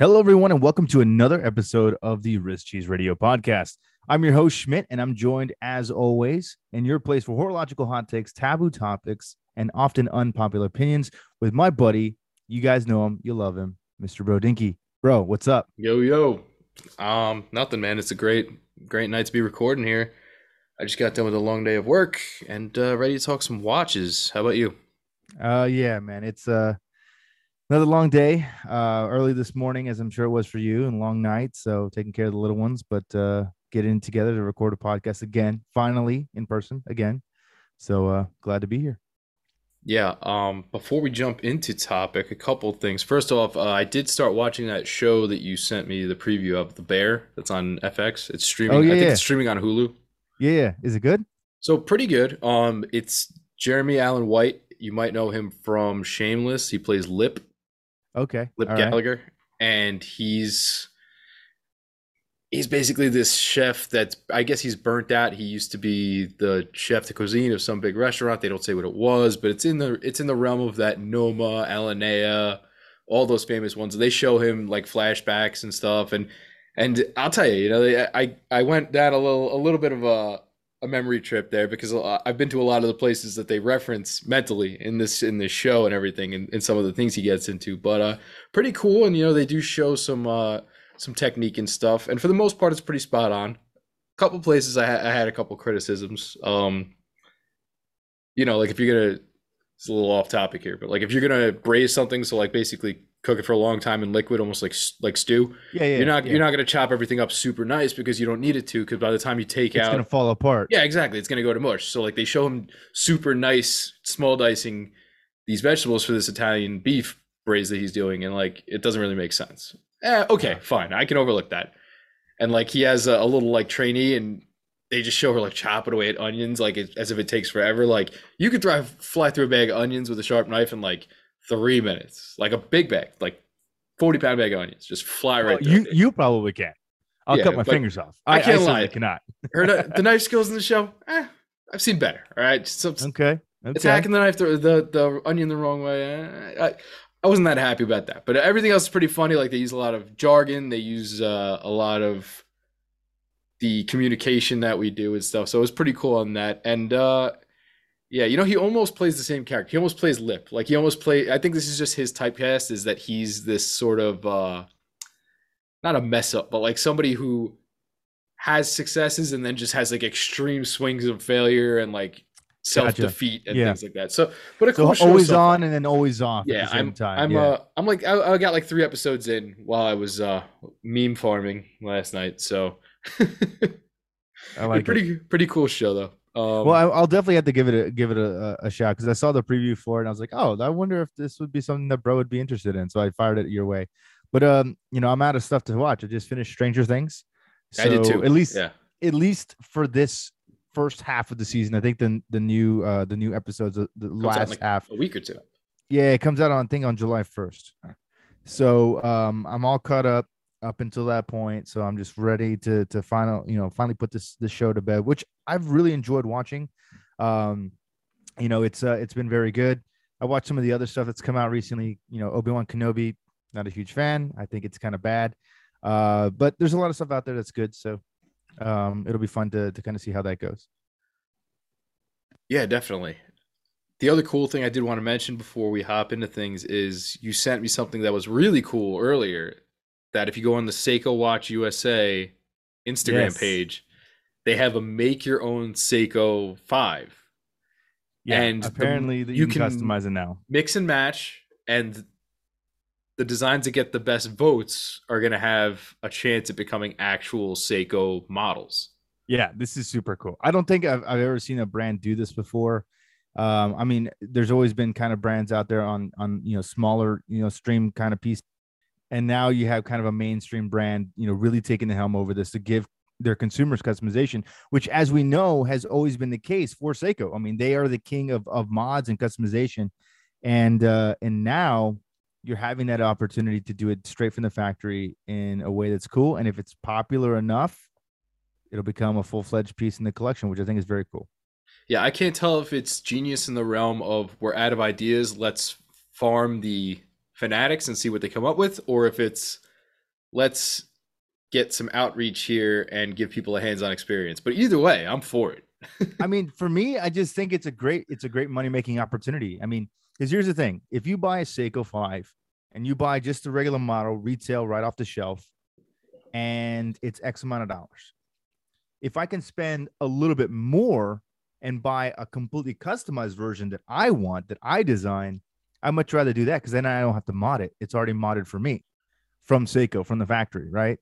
Hello, everyone, and welcome to another episode of the Riz Cheese Radio Podcast. I'm your host, Schmidt, and I'm joined, as always, in your place for horological hot takes, taboo topics, and often unpopular opinions with my buddy. You guys know him, you love him, Mr. Bro Dinky. Bro, what's up? Yo, yo. Um, nothing, man. It's a great, great night to be recording here. I just got done with a long day of work and uh, ready to talk some watches. How about you? Uh, yeah, man. It's uh another long day. Uh, early this morning, as I'm sure it was for you, and long night. So taking care of the little ones, but uh, getting together to record a podcast again, finally in person again. So uh, glad to be here. Yeah. Um. Before we jump into topic, a couple things. First off, uh, I did start watching that show that you sent me the preview of, The Bear. That's on FX. It's streaming. Oh, yeah, I think yeah. it's streaming on Hulu. Yeah, yeah. Is it good? So pretty good. Um. It's Jeremy Allen White. You might know him from Shameless. He plays Lip. Okay. Lip all right. Gallagher, and he's he's basically this chef that's I guess he's burnt out. He used to be the chef de cuisine of some big restaurant. They don't say what it was, but it's in the it's in the realm of that Noma, Alinea, all those famous ones. They show him like flashbacks and stuff, and and I'll tell you, you know, I I went down a little a little bit of a a memory trip there because I've been to a lot of the places that they reference mentally in this in this show and everything and, and some of the things he gets into. But uh pretty cool and you know they do show some uh some technique and stuff and for the most part it's pretty spot on. A couple places I, ha- I had a couple criticisms. Um you know like if you're gonna it's a little off topic here, but like if you're gonna braise something, so like basically cook it for a long time in liquid, almost like like stew. Yeah, yeah. you're not yeah. you're not gonna chop everything up super nice because you don't need it to. Because by the time you take It's out, it's gonna fall apart. yeah, exactly, it's gonna go to mush. So like they show him super nice small dicing these vegetables for this Italian beef braise that he's doing, and like it doesn't really make sense. Eh, okay, fine, I can overlook that. And like he has a, a little like trainee, and they just show her like chopping away at onions, like it, as if it takes forever. Like you could drive fly through a bag of onions with a sharp knife and like three minutes, like a big bag, like forty pound bag of onions, just fly right. Oh, through you you probably can. I'll Yeah, cut my fingers off. I I, can't I lie. cannot. heard uh, the knife skills in the show. Eh, I've seen better. All right, Okay. Okay. attacking the knife the, the the onion the wrong way. eh, I, I wasn't that happy about that, but everything else is pretty funny. Like they use a lot of jargon, they use uh, a lot of the communication that we do and stuff. So it was pretty cool on that. And uh, yeah, you know, he almost plays the same character. He almost plays Lip. Like he almost play. I think this is just his typecast. Is that he's this sort of uh, not a mess up, but like somebody who has successes and then just has like extreme swings of failure and like self defeat and Yeah. things like that. So, but a cool show always so on and then always off. Yeah, at the same I'm. time. I'm. yeah. Uh, I'm like. I, I got like three episodes in while I was uh meme farming last night. So, I like it. pretty pretty cool show though. Um, Well, I, I'll definitely have to give it a give it a, a, shot because I saw the preview for it and I was like, oh, I wonder if this would be something that bro would be interested in. So I fired it your way. But um, you know, I'm out of stuff to watch. I just finished Stranger Things. So I did too. At least yeah. at least for this first half of the season, I think the the new uh the new episodes, the, the Comes last like, half. a week or two. Yeah, it comes out on thing on July 1st. So um I'm all caught up up until that point. So I'm just ready to to final, you know, finally put this this show to bed, which I've really enjoyed watching. Um, you know, it's uh it's been very good. I watched some of the other stuff that's come out recently, you know, Obi-Wan Kenobi, not a huge fan. I think it's kind of bad. Uh, but there's a lot of stuff out there that's good. So um it'll be fun to to kind of see how that goes. Yeah, definitely. The other cool thing I did want to mention before we hop into things is you sent me something that was really cool earlier. That if you go on the Seiko Watch USA Instagram Yes. page, they have a make your own Seiko 5. Yeah, And apparently that you you can, can- customize it now. mix and match and the designs that get the best votes are going to have a chance at becoming actual Seiko models. Yeah, this is super cool. I don't think I've, I've ever seen a brand do this before. Um, I mean, there's always been kind of brands out there on on you know smaller you know stream kind of piece, and now you have kind of a mainstream brand you know really taking the helm over this to give their consumers customization, which as we know has always been the case for Seiko. I mean, they are the king of of mods and customization, and uh, and now you're having that opportunity to do it straight from the factory in a way that's cool. And if it's popular enough, it'll become a full fledged piece in the collection, which I think is very cool. Yeah, I can't tell if it's genius in the realm of we're out of ideas, let's farm the fanatics and see what they come up with, or if it's let's get some outreach here and give people a hands-on experience. But either way, I'm for it. I mean, for me, I just think it's a great it's a great money making opportunity. I mean, because here's the thing: if you buy a Seiko Five and you buy just the regular model retail right off the shelf, and it's X amount of dollars, if I can spend a little bit more and buy a completely customized version that I want that I design, I'd much rather do that because then I don't have to mod it. It's already modded for me from Seiko from the factory, right?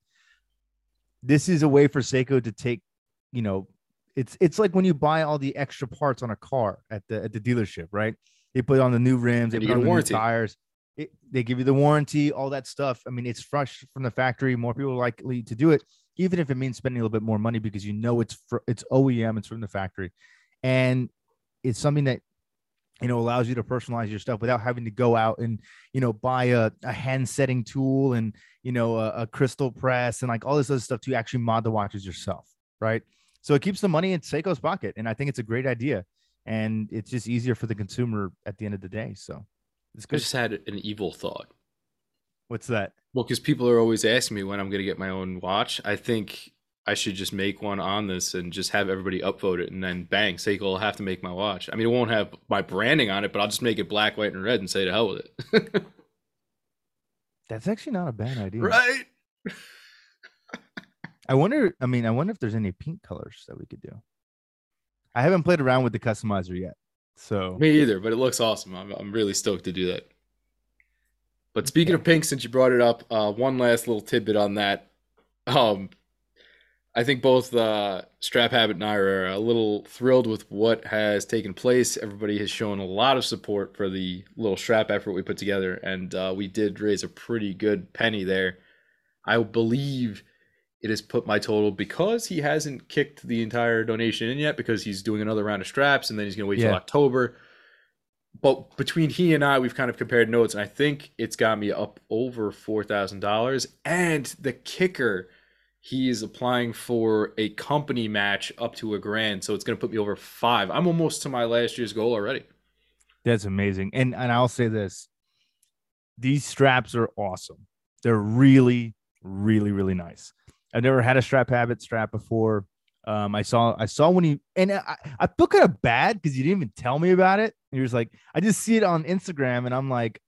This is a way for Seiko to take, you know, it's it's like when you buy all the extra parts on a car at the at the dealership, right? They put on the new rims, they put on the new tires. It, they give you the warranty, all that stuff. I mean, it's fresh from the factory. More people are likely to do it, even if it means spending a little bit more money because you know it's fr- it's OEM, it's from the factory, and it's something that you know allows you to personalize your stuff without having to go out and you know buy a, a hand setting tool and you know a, a crystal press and like all this other stuff to actually mod the watches yourself, right? So it keeps the money in Seiko's pocket, and I think it's a great idea, and it's just easier for the consumer at the end of the day. So it's good. I just had an evil thought. What's that? Well, because people are always asking me when I'm going to get my own watch. I think I should just make one on this and just have everybody upvote it, and then bang, Seiko will have to make my watch. I mean, it won't have my branding on it, but I'll just make it black, white, and red and say to hell with it. That's actually not a bad idea. right? I wonder. I mean, I wonder if there's any pink colors that we could do. I haven't played around with the customizer yet, so Me either, but it looks awesome. I'm, I'm really stoked to do that. But speaking of pink, since you brought it up, uh, one last little tidbit on that. Um, I think both uh, Strap Habit and I are a little thrilled with what has taken place. Everybody has shown a lot of support for the little strap effort we put together, and uh, we did raise a pretty good penny there. I believe it has put my total because he hasn't kicked the entire donation in yet because he's doing another round of straps and then he's going to wait till October. But between he and I, we've kind of compared notes, and I think it's got me up over four thousand dollars. And the kicker, he is applying for a company match up to a grand, so it's going to put me over five. I'm almost to my last year's goal already. that's amazing. And and I'll say this: these straps are awesome. They're really, really, really nice. I've never had a strap habit strap before. Um, I saw I saw when he and I, I feel kind of bad because you didn't even tell me about it. He was like, I just see it on Instagram, and I'm like,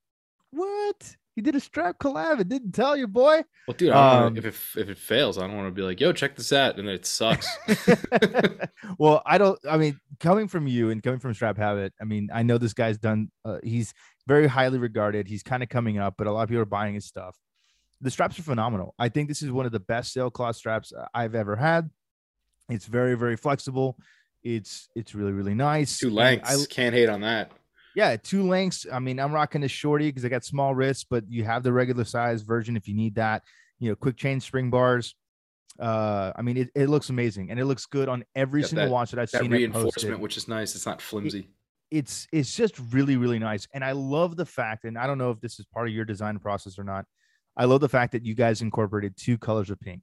what? He did a strap collab and didn't tell you, boy. Well, dude, I don't Um, wanna, if it, if it fails, I don't want to be like, "Yo, check this out," and it sucks. well, I don't. I mean, coming from you and coming from Strap Habit, I mean, I know this guy's done. Uh, he's very highly regarded. He's kind of coming up, but a lot of people are buying his stuff. The straps are phenomenal. I think this is one of the best sailcloth straps uh, I've ever had. It's very, very flexible. It's it's really, really nice. Two lengths, I, can't hate on that. Yeah, two lengths. I mean, I'm rocking this shorty because I got small wrists, but you have the regular size version if you need that. You know, quick chain spring bars. Uh, I mean, it, it looks amazing and it looks good on every Got single that- watch that I've That seen. reinforcement, posted. which is nice, it's not flimsy. It's it's just really really nice, and I love the fact. And I don't know if this is part of your design process or not. I love the fact that you guys incorporated two colors of pink.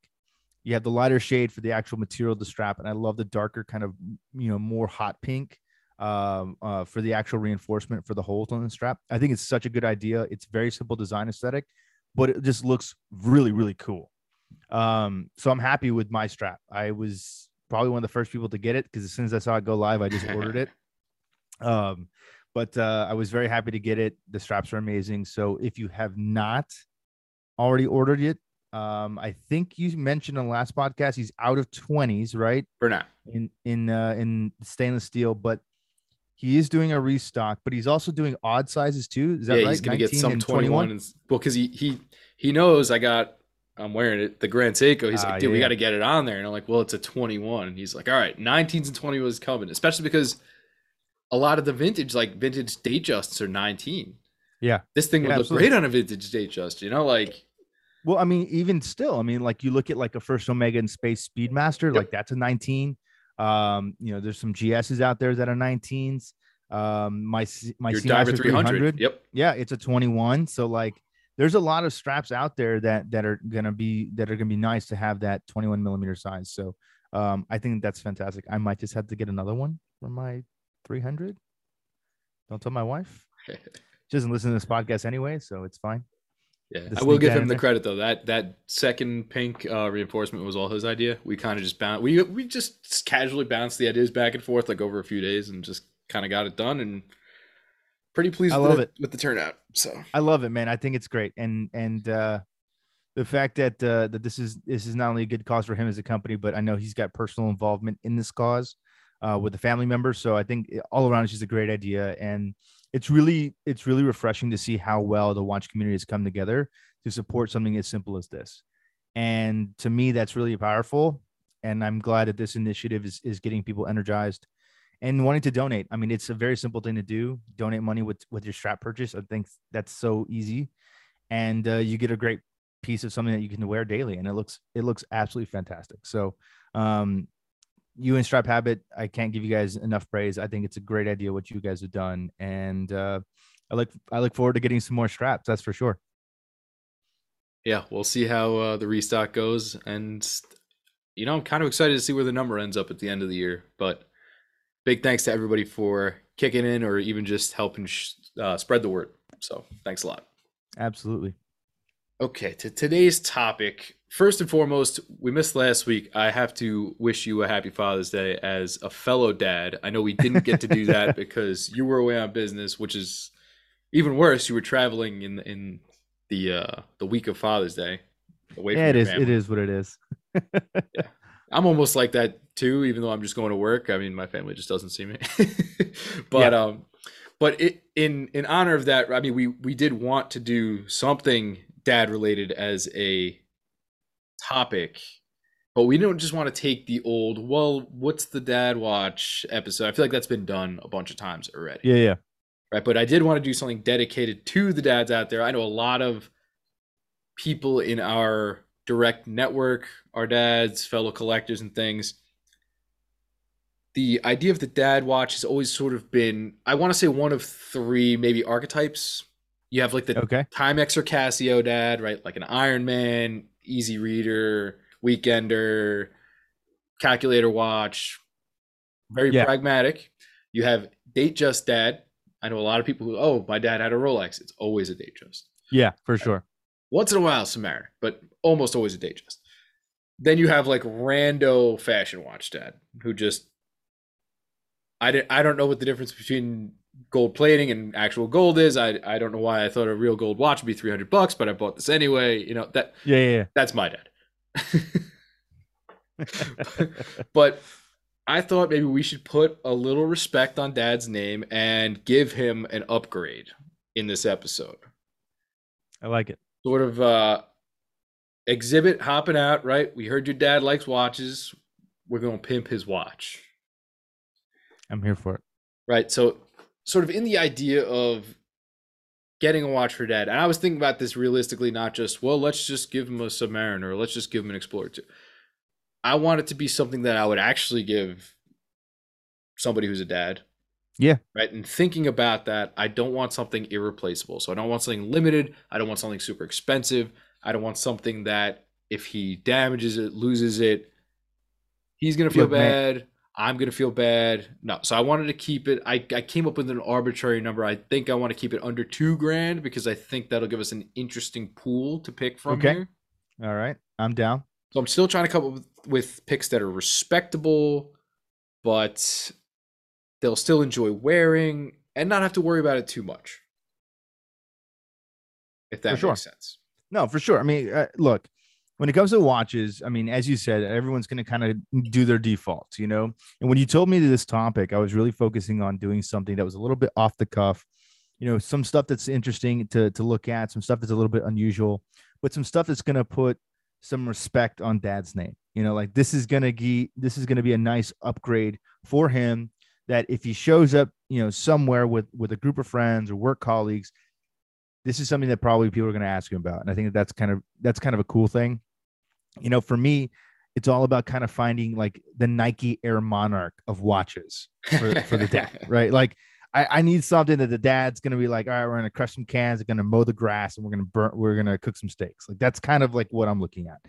You have the lighter shade for the actual material of the strap, and I love the darker kind of you know more hot pink um, uh, for the actual reinforcement for the holes on the strap. I think it's such a good idea. It's very simple design aesthetic, but it just looks really really cool. Um, so I'm happy with my strap. I was probably one of the first people to get it because as soon as I saw it go live, I just ordered it. Um, but uh, I was very happy to get it. The straps are amazing. So if you have not already ordered it, um, I think you mentioned on the last podcast he's out of 20s, right? For now. In in uh, in stainless steel, but he is doing a restock, but he's also doing odd sizes too. Is that yeah, right? he's gonna get 19 some and 21. And, well, because he he he knows I got I'm wearing it, the Grand Seiko. He's Ah, like, dude, yeah, we yeah. got to get it on there. And I'm like, well, it's a 21. And he's like, all right, 19s and 20 was coming, especially because a lot of the vintage, like vintage Datejusts, are 19. Yeah. This thing would Yeah, look great on a vintage Datejust, you know, like Well, I mean, even still, I mean, like you look at like a first Omega and Space Speedmaster, like that's a 19. Um, you know, there's some GSs out there that are 19s. Um, my my your Diver 300. Yep. yeah, it's a 21. So like, there's a lot of straps out there that that are gonna be that are gonna be nice to have that 21 millimeter size. So um, I think that's fantastic. I might just have to get another one for my 300. Don't tell my wife. She doesn't listen to this podcast anyway, so it's fine. Yeah, I will give him the credit though. That that second pink uh, reinforcement was all his idea. We kind of just bounced. We we just casually bounced the ideas back and forth like over a few days and just kind of got it done and pretty pleased I with love it with the turnout. So I love it, man. I think it's great, and and uh, the fact that uh, that this is this is not only a good cause for him as a company, but I know he's got personal involvement in this cause uh, with the family members. So I think all around it's just a great idea, and it's really it's really refreshing to see how well the watch community has come together to support something as simple as this. And to me, that's really powerful. And I'm glad that this initiative is is getting people energized and wanting to donate. I mean, it's a very simple thing to do. Donate money with with your strap purchase. I think that's so easy, and uh, you get a great piece of something that you can wear daily, and it looks it looks absolutely fantastic. So, um, you and Strap Habit, I can't give you guys enough praise. I think it's a great idea what you guys have done, and uh, I look I look forward to getting some more straps. That's for sure. yeah, we'll see how uh, the restock goes, and you know I'm kind of excited to see where the number ends up at the end of the year. But big thanks to everybody for kicking in or even just helping sh- uh, spread the word. So thanks a lot. Absolutely. Okay, to today's topic. First and foremost, we missed last week. I have to wish you a happy Father's Day as a fellow dad. I know we didn't get to do that because you were away on business, which is even worse. You were traveling in in the uh the week of Father's Day away Yeah, it is. It family. is what it is. yeah. I'm almost like that too, even though I'm just going to work. I mean, my family just doesn't see me. but um, but it, in in honor of that, I mean, we we did want to do something dad related as a topic, but we don't just want to take the old. Well, what's the dad watch episode? I feel like that's been done a bunch of times already Yeah, yeah. right? But I did want to do something dedicated to the dads out there. I know a lot of people in our direct network, our dads, fellow collectors, and things. The idea of the dad watch has always sort of been, I want to say, one of three maybe archetypes. You have like the Okay. Timex or Casio dad, right? Like an Iron Man, easy reader, weekender, calculator watch, very Yeah. pragmatic. You have Datejust dad. I know a lot of people who, oh, my dad had a Rolex. It's always a Datejust. Yeah, for sure. Once in a while, Submariner, but almost always a Datejust. Then you have like rando fashion watch dad who just I didn't I don't know what the difference between gold plating and actual gold is. I I don't know why I thought a real gold watch would be 300 bucks, but I bought this anyway. You know, that Yeah, yeah. that's my dad. but I thought maybe we should put a little respect on dad's name and give him an upgrade in this episode. I like it. Sort of uh Xzibit hopping out, right? We heard your dad likes watches. We're going to pimp his watch. I'm here for it. Right? So sort of in the idea of getting a watch for dad. And I was thinking about this realistically, not just, well, let's just give him a Submariner or let's just give him an Explorer 2. I want it to be something that I would actually give somebody who's a dad. Yeah. Right. And thinking about that, I don't want something irreplaceable. So I don't want something limited. I don't want something super expensive. I don't want something that if he damages it, loses it, he's going to feel Look, man- bad. I'm going to feel bad. No. So I wanted to keep it. I, I came up with an arbitrary number. I think I want to keep it under two grand because I think that'll give us an interesting pool to pick from Okay. here. All right. I'm down. So I'm still trying to come up with, with picks that are respectable, but they'll still enjoy wearing and not have to worry about it too much. If that For sure. makes sense. No, for sure. I mean, uh, look, when it comes to watches, I mean, as you said, everyone's going to kind of do their defaults, you know. And when you told me this topic, I was really focusing on doing something that was a little bit off the cuff, you know, some stuff that's interesting to to look at, some stuff that's a little bit unusual, but some stuff that's going to put some respect on Dad's name. You know, like this is going to be this is going to be a nice upgrade for him. That if he shows up, you know, somewhere with with a group of friends or work colleagues, this is something that probably people are going to ask him about and i think that that's kind of that's kind of a cool thing you know for me it's all about kind of finding like the nike air monarch of watches for, for the dad right like I, I need something that the dad's going to be like all right we're going to crush some cans we're going to mow the grass and we're going to burn we're to cook some steaks like that's kind of like what i'm looking at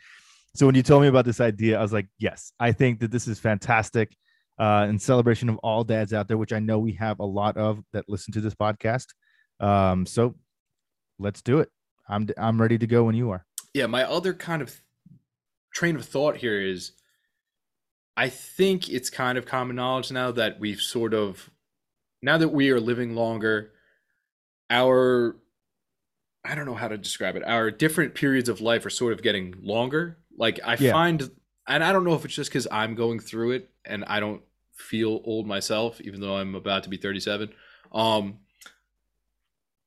so when you told me about this idea i was like yes i think that this is fantastic uh, in celebration of all dads out there which i know we have a lot of that listen to this podcast um, so let's do it. I'm I'm ready to go when you are. Yeah, my other kind of train of thought here is I think it's kind of common knowledge now that we've sort of now that we are living longer, our I don't know how to describe it. Our different periods of life are sort of getting longer. Like I Yeah. find and I don't know if it's just cuz I'm going through it and I don't feel old myself even though I'm about to be 37. Um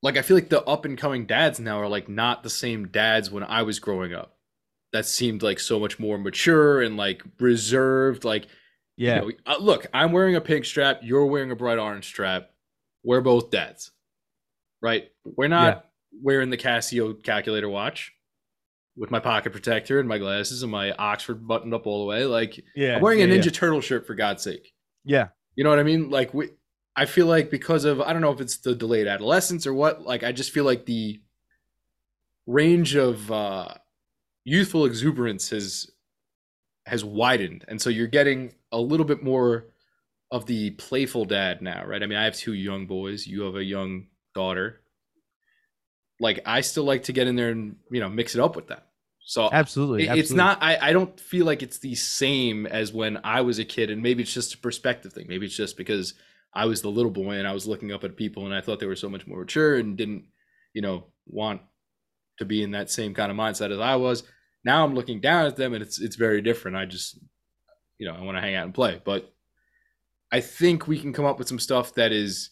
like I feel like the up and coming dads now are like not the same dads when I was growing up. That seemed like so much more mature and like reserved. Like, Yeah. you know, uh, look, I'm wearing a pink strap. You're wearing a bright orange strap. We're both dads, right? We're not wearing the Casio calculator watch with my pocket protector and my glasses and my Oxford buttoned up all the way. Like, yeah. I'm wearing yeah, a Ninja Yeah. Turtle shirt for God's sake. yeah. You know what I mean? Like we I feel like because of I don't know if it's the delayed adolescence or what, like I just feel like the range of uh youthful exuberance has has widened. And so you're getting a little bit more of the playful dad now, right? I mean, I have two young boys, you have a young daughter. Like I still like to get in there and, you know, mix it up with them. So Absolutely. it- absolutely. it's not I, I don't feel like it's the same as when i was a kid and maybe it's just a perspective thing maybe it's just because i was the little boy and i was looking up at people and i thought they were so much more mature and didn't you know want to be in that same kind of mindset as i was now i'm looking down at them and it's it's very different i just you know i want to hang out and play but i think we can come up with some stuff that is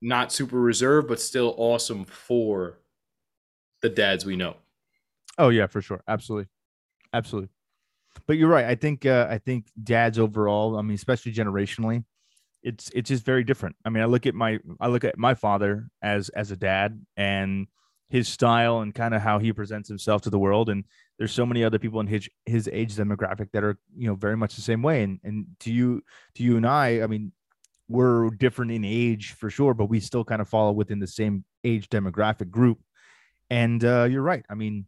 not super reserved but still awesome for the dads we know Oh yeah, for sure. Absolutely. Absolutely. But you're right. I think uh, I think dads overall, I mean, especially generationally, it's it's just very different. I mean, I look at my I look at my father as as a dad and his style and kind of how he presents himself to the world. And there's so many other people in his his age demographic that are, you know, very much the same way. And and to you, to you and I, I mean, we're different in age for sure, but we still kind of follow within the same age demographic group. And uh, you're right. I mean,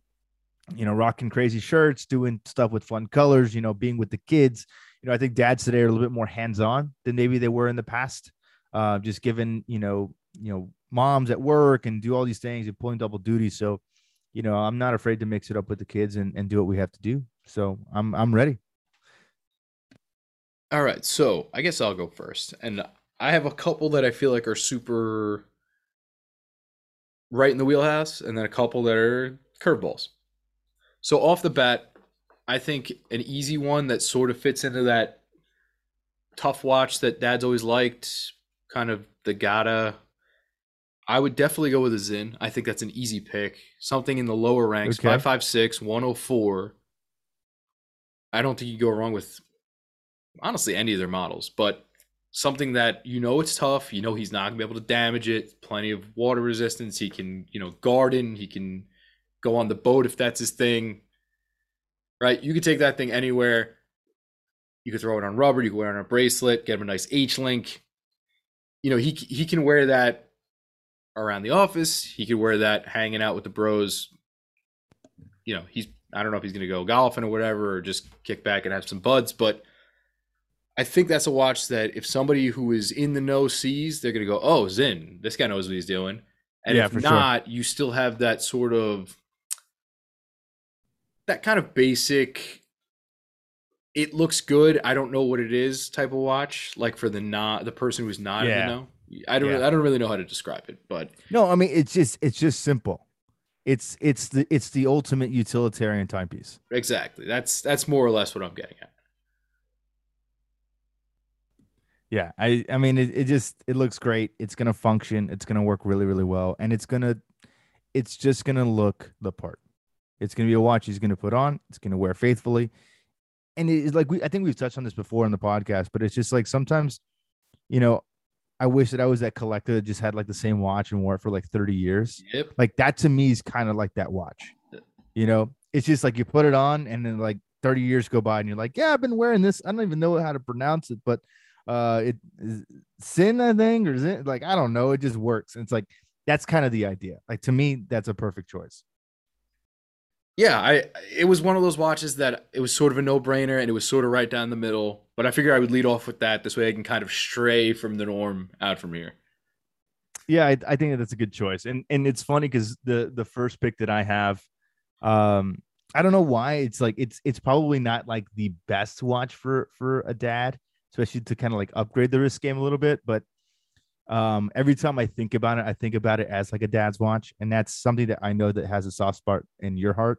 you know, rocking crazy shirts, doing stuff with fun colors, you know, being with the kids. You know, I think dads today are a little bit more hands-on than maybe they were in the past. Uh, just given, you know, you know, moms at work and do all these things and pulling double duty. So, you know, I'm not afraid to mix it up with the kids and, and do what we have to do. So I'm I'm ready. All right, so I guess I'll go first. And I have a couple that I feel like are super right in the wheelhouse, and then a couple that are curveballs. So off the bat, I think an easy one that sort of fits into that tough watch that dad's always liked, kind of the gotta. I would definitely go with a Sinn. I think that's an easy pick. Something in the lower ranks, Okay. 556, 104. I don't think you go wrong with honestly any of their models, but something that you know it's tough, you know he's not gonna be able to damage it, plenty of water resistance, he can, you know, garden, he can go on the boat if that's his thing. Right? You could take that thing anywhere. You could throw it on rubber, you can wear it on a bracelet, get him a nice H link. You know, he he can wear that around the office, he could wear that hanging out with the bros. You know, he's I don't know if he's gonna go golfing or whatever, or just kick back and have some buds, but I think that's a watch that if somebody who is in the know sees, they're gonna go, "Oh, Sinn, this guy knows what he's doing." And Yeah, if for sure. not, you still have that sort of that kind of basic. It looks good. I don't know what it is type of watch. Like for the not the person who's not Yeah. in the know. I don't. Yeah. I don't really know how to describe it, but No, I mean it's just it's just simple. It's it's the it's the ultimate utilitarian timepiece. exactly. That's that's more or less what I'm getting at. Yeah, I I mean it, it just it looks great. It's gonna function. It's gonna work really really well, and it's gonna it's just gonna look the part. It's gonna be a watch he's gonna put on. It's gonna wear faithfully, and it's like we I think we've touched on this before in the podcast, but it's just like sometimes, you know, I wish that I was that collector that just had like the same watch and wore it for like thirty years. Yep. Like that to me is kind of like that watch. You know, it's just like you put it on and then like 30 years go by and you're like, yeah, I've been wearing this. I don't even know how to pronounce it, but uh it is sin, I think, or is it like I don't know, it just works. And it's like that's kind of the idea. Like to me, that's a perfect choice. Yeah, I it was one of those watches that it was sort of a no-brainer and it was sort of right down the middle, but I figure I would lead off with that this way I can kind of stray from the norm out from here. Yeah, I, I think that's a good choice, and and it's funny because the the first pick that I have, um, I don't know why it's like it's it's probably not like the best watch for for a dad, especially to kind of like upgrade the wrist game a little bit. But um, every time I think about it, I think about it as like a dad's watch, and that's something that I know that has a soft spot in your heart,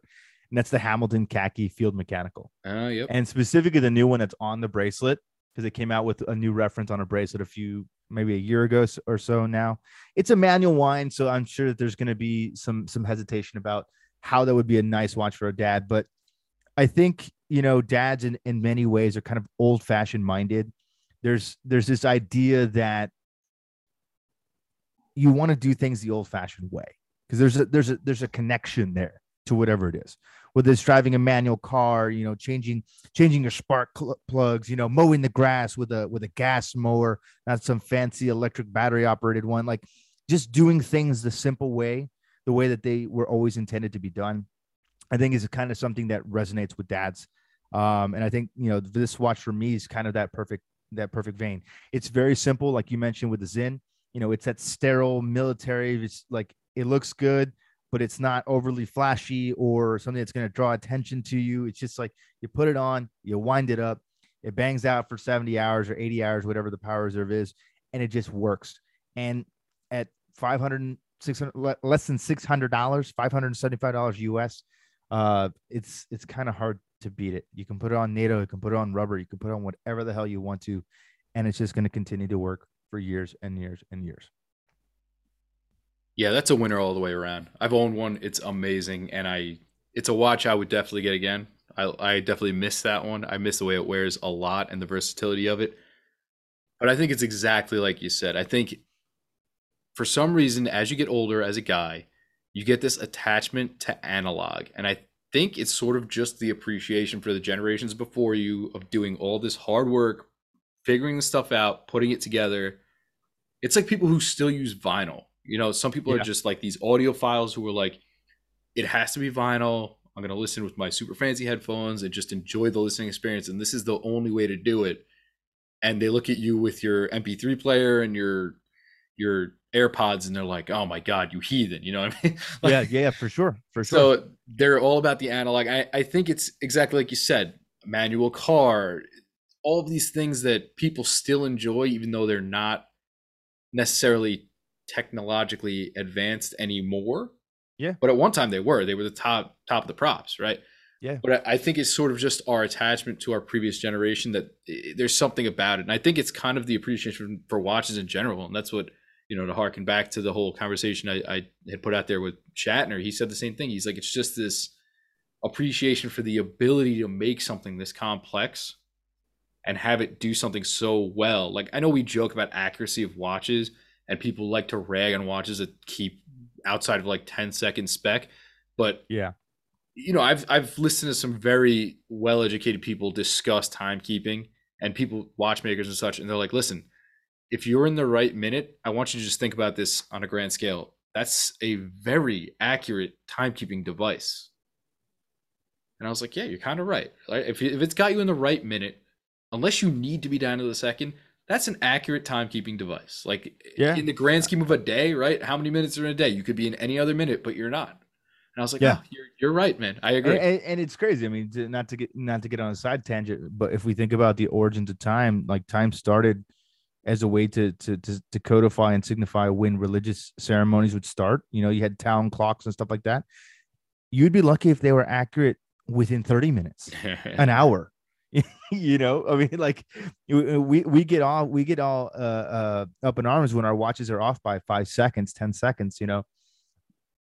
and that's the Hamilton Khaki Field Mechanical, Uh, yep. and specifically the new one that's on the bracelet because it came out with a new reference on a bracelet a few maybe a year ago or so now. It's a manual wine, so I'm sure that there's going to be some some hesitation about how that would be a nice watch for a dad, but I think you know dads in in many ways are kind of old fashioned minded. There's there's this idea that you want to do things the old fashioned way because there's a there's a there's a connection there to whatever it is. Whether it's driving a manual car you know changing changing your spark cl- plugs you know mowing the grass with a with a gas mower not some fancy electric battery operated one like just doing things the simple way the way that they were always intended to be done i think is kind of something that resonates with dads. Um and i think you know this watch for me is kind of that perfect that perfect vein. It's very simple like you mentioned with the Sinn you know it's that sterile military it's like it looks good but it's not overly flashy or something that's going to draw attention to you. It's just like you put it on you wind it up it bangs out for 70 hours or 80 hours whatever the power reserve is and it just works. And at 500 600 less than 600 dollars 575 dollars us uh it's it's kind of hard to beat it. You can put it on nato you can put it on rubber you can put it on whatever the hell you want to and it's just going to continue to work for years and years and years Yeah, that's a winner all the way around. I've owned one. It's amazing, and I it's a watch I would definitely get again. I I definitely miss that one. I miss the way it wears a lot and the versatility of it. But I think it's exactly like you said. I think for some reason, as you get older as a guy, you get this attachment to analog, and I think it's sort of just the appreciation for the generations before you of doing all this hard work, figuring the stuff out, putting it together. It's like people who still use vinyl. You know, some people Yeah. are just like these audiophiles who are like, it has to be vinyl. I'm going to listen with my super fancy headphones and just enjoy the listening experience. And this is the only way to do it. And they look at you with your MP3 player and your your AirPods, and they're like, "Oh my god, you heathen!" You know what I mean? Like, yeah yeah for sure for sure so they're all about the analog. I, I think it's exactly like you said, manual car, all of these things that people still enjoy, even though they're not necessarily technologically advanced anymore. Yeah. But at one time they were. They were the top top of the props, right? Yeah. But I think it's sort of just our attachment to our previous generation that eh, there's something about it. And I think it's kind of the appreciation for watches in general. And that's what, you know, to harken back to the whole conversation I, I had put out there with Shatner, he said the same thing. He's like, it's just this appreciation for the ability to make something this complex and have it do something so well. Like I know we joke about accuracy of watches and people like to rag on watches that keep outside of like 10 second spec, but yeah you know, I've I've listened to some very well educated people discuss timekeeping and people watchmakers and such, and they're like, listen, if you're in the right minute, I want you to just think about this on a grand scale. That's a very accurate timekeeping device. And I was like, yeah, you're kind of right. Like, If, if it's got you in the right minute, unless you need to be down to the second, that's an accurate timekeeping device. Like Yeah. in the grand scheme of a day, right? How many minutes are in a day? You could be in any other minute, but you're not. And I was like, Yeah. yeah, you're, you're right, man. I agree. and, and, and it's crazy. I mean, to, not to get not to get on a side tangent, but if we think about the origins of time, like time started as a way to to to, to codify and signify when religious ceremonies would start. You know, you had town clocks and stuff like that. You'd be lucky if they were accurate within 30 minutes, an hour. you know, I mean, like we we get all we get all uh, uh up in arms when our watches are off by five seconds, 10 seconds, you know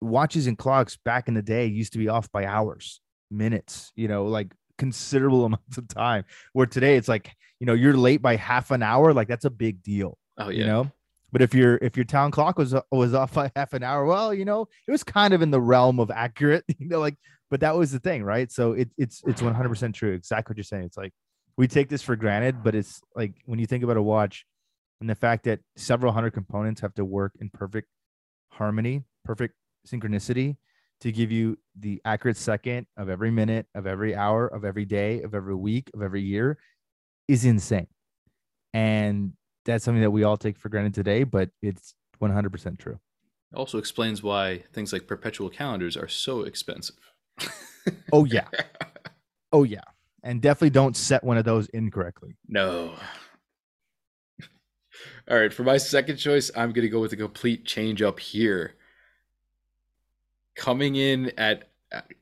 watches and clocks back in the day used to be off by hours, minutes, you know, like considerable amounts of time. Where today it's like, you know, you're late by half an hour, like that's a big deal, oh yeah. you know. But if your if your town clock was was off by half an hour, well, you know, it was kind of in the realm of accurate, you know, like. But that was the thing, right? So it, it's it's 100 percent true. Exactly what you're saying. It's like we take this for granted, but it's like when you think about a watch and the fact that several hundred components have to work in perfect harmony, perfect synchronicity to give you the accurate second of every minute, of every hour, of every day, of every week, of every year is insane. And that's something that we all take for granted today, but it's 100% true. Also explains why things like perpetual calendars are so expensive. Oh yeah. oh yeah. And definitely don't set one of those incorrectly. No. All right, for my second choice, I'm going to go with a complete change up here. Coming in at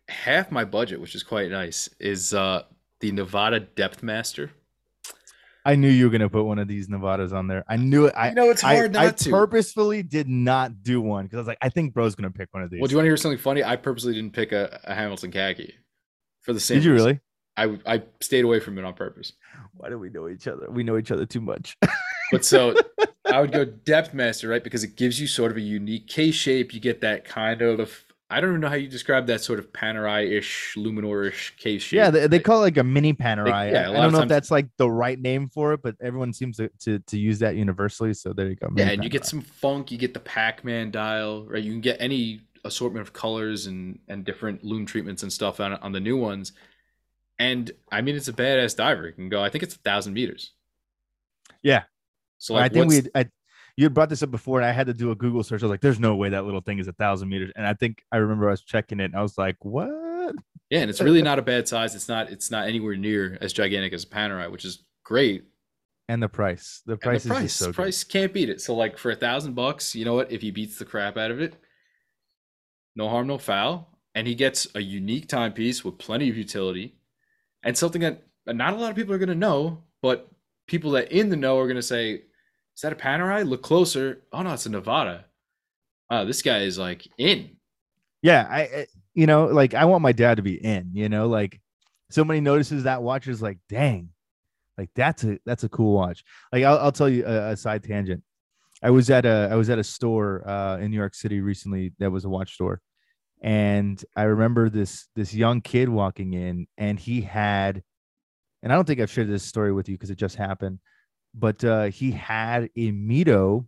half my budget, which is quite nice, is uh, the Nivada Depth Master. I knew you were gonna put one of these Nivadas on there. I knew it. I You know, it's hard I, not I to. purposefully did not do one because I was like, I think bro's gonna pick one of these. Well, do you want to hear something funny? I purposely didn't pick a, a Hamilton khaki for the same. Did you reason. really? I I stayed away from it on purpose. Why do we know each other? We know each other too much. But so I would go depth master, right? Because it gives you sort of a unique K shape. You get that kind of I don't even know how you describe that sort of Panerai-ish, Luminor-ish case shape. yeah, they, they call it like a mini Panerai. yeah, a I- don't know if that's like the right name for it, but everyone seems to to, to use that universally. So there you go. yeah, and you get some funk. You get the Pac-Man dial, right? You can get any assortment of colors and and different loom treatments and stuff on on the new ones. And I mean, it's a badass diver. You can go. I think it's a thousand meters. Yeah. So I think we I you had brought this up before, and I had to do a Google search. I was like, "There's no way that little thing is a thousand meters." And I think I remember I was checking it, and I was like, "What?" Yeah, and it's really not a bad size. It's not it's not anywhere near as gigantic as a Panerai, which is great. And the price, the price the is price, so the good. price can't beat it. So like for a thousand bucks, you know what? If he beats the crap out of it, no harm, no foul, and he gets a unique timepiece with plenty of utility, and something that not a lot of people are going to know, but people that in the know are going to say, "Is that a Panerai? Look closer. Oh no, it's a Nivada. Oh, this guy is like in." Yeah, I, I you know, like I want my dad to be in. You know, like somebody notices that watch is like, dang, like that's a that's a cool watch. Like I'll, I'll tell you a, a side tangent. I was at a I was at a store uh, in New York City recently that was a watch store, and I remember this this young kid walking in, and he had, and I don't think I've shared this story with you because it just happened, but uh, he had a Mido,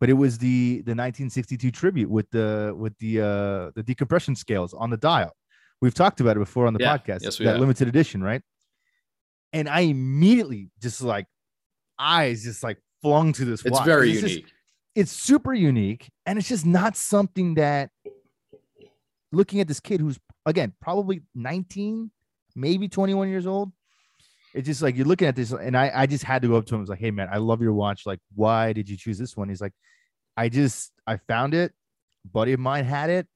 but it was the the 1962 tribute with the with the uh the decompression scales on the dial. We've talked about it before on the Yeah, podcast. yes, we that have. limited edition, right? And I immediately just like eyes just like flung to this. It's watch. very It's just- unique. it's super unique and it's just not something that looking at this kid who's again probably 19 maybe 21 years old it's just like you're looking at this and i i just had to go up to him. I was like hey man i love your watch. Like why did you choose this one? He's like i just i found it. Buddy of mine had it.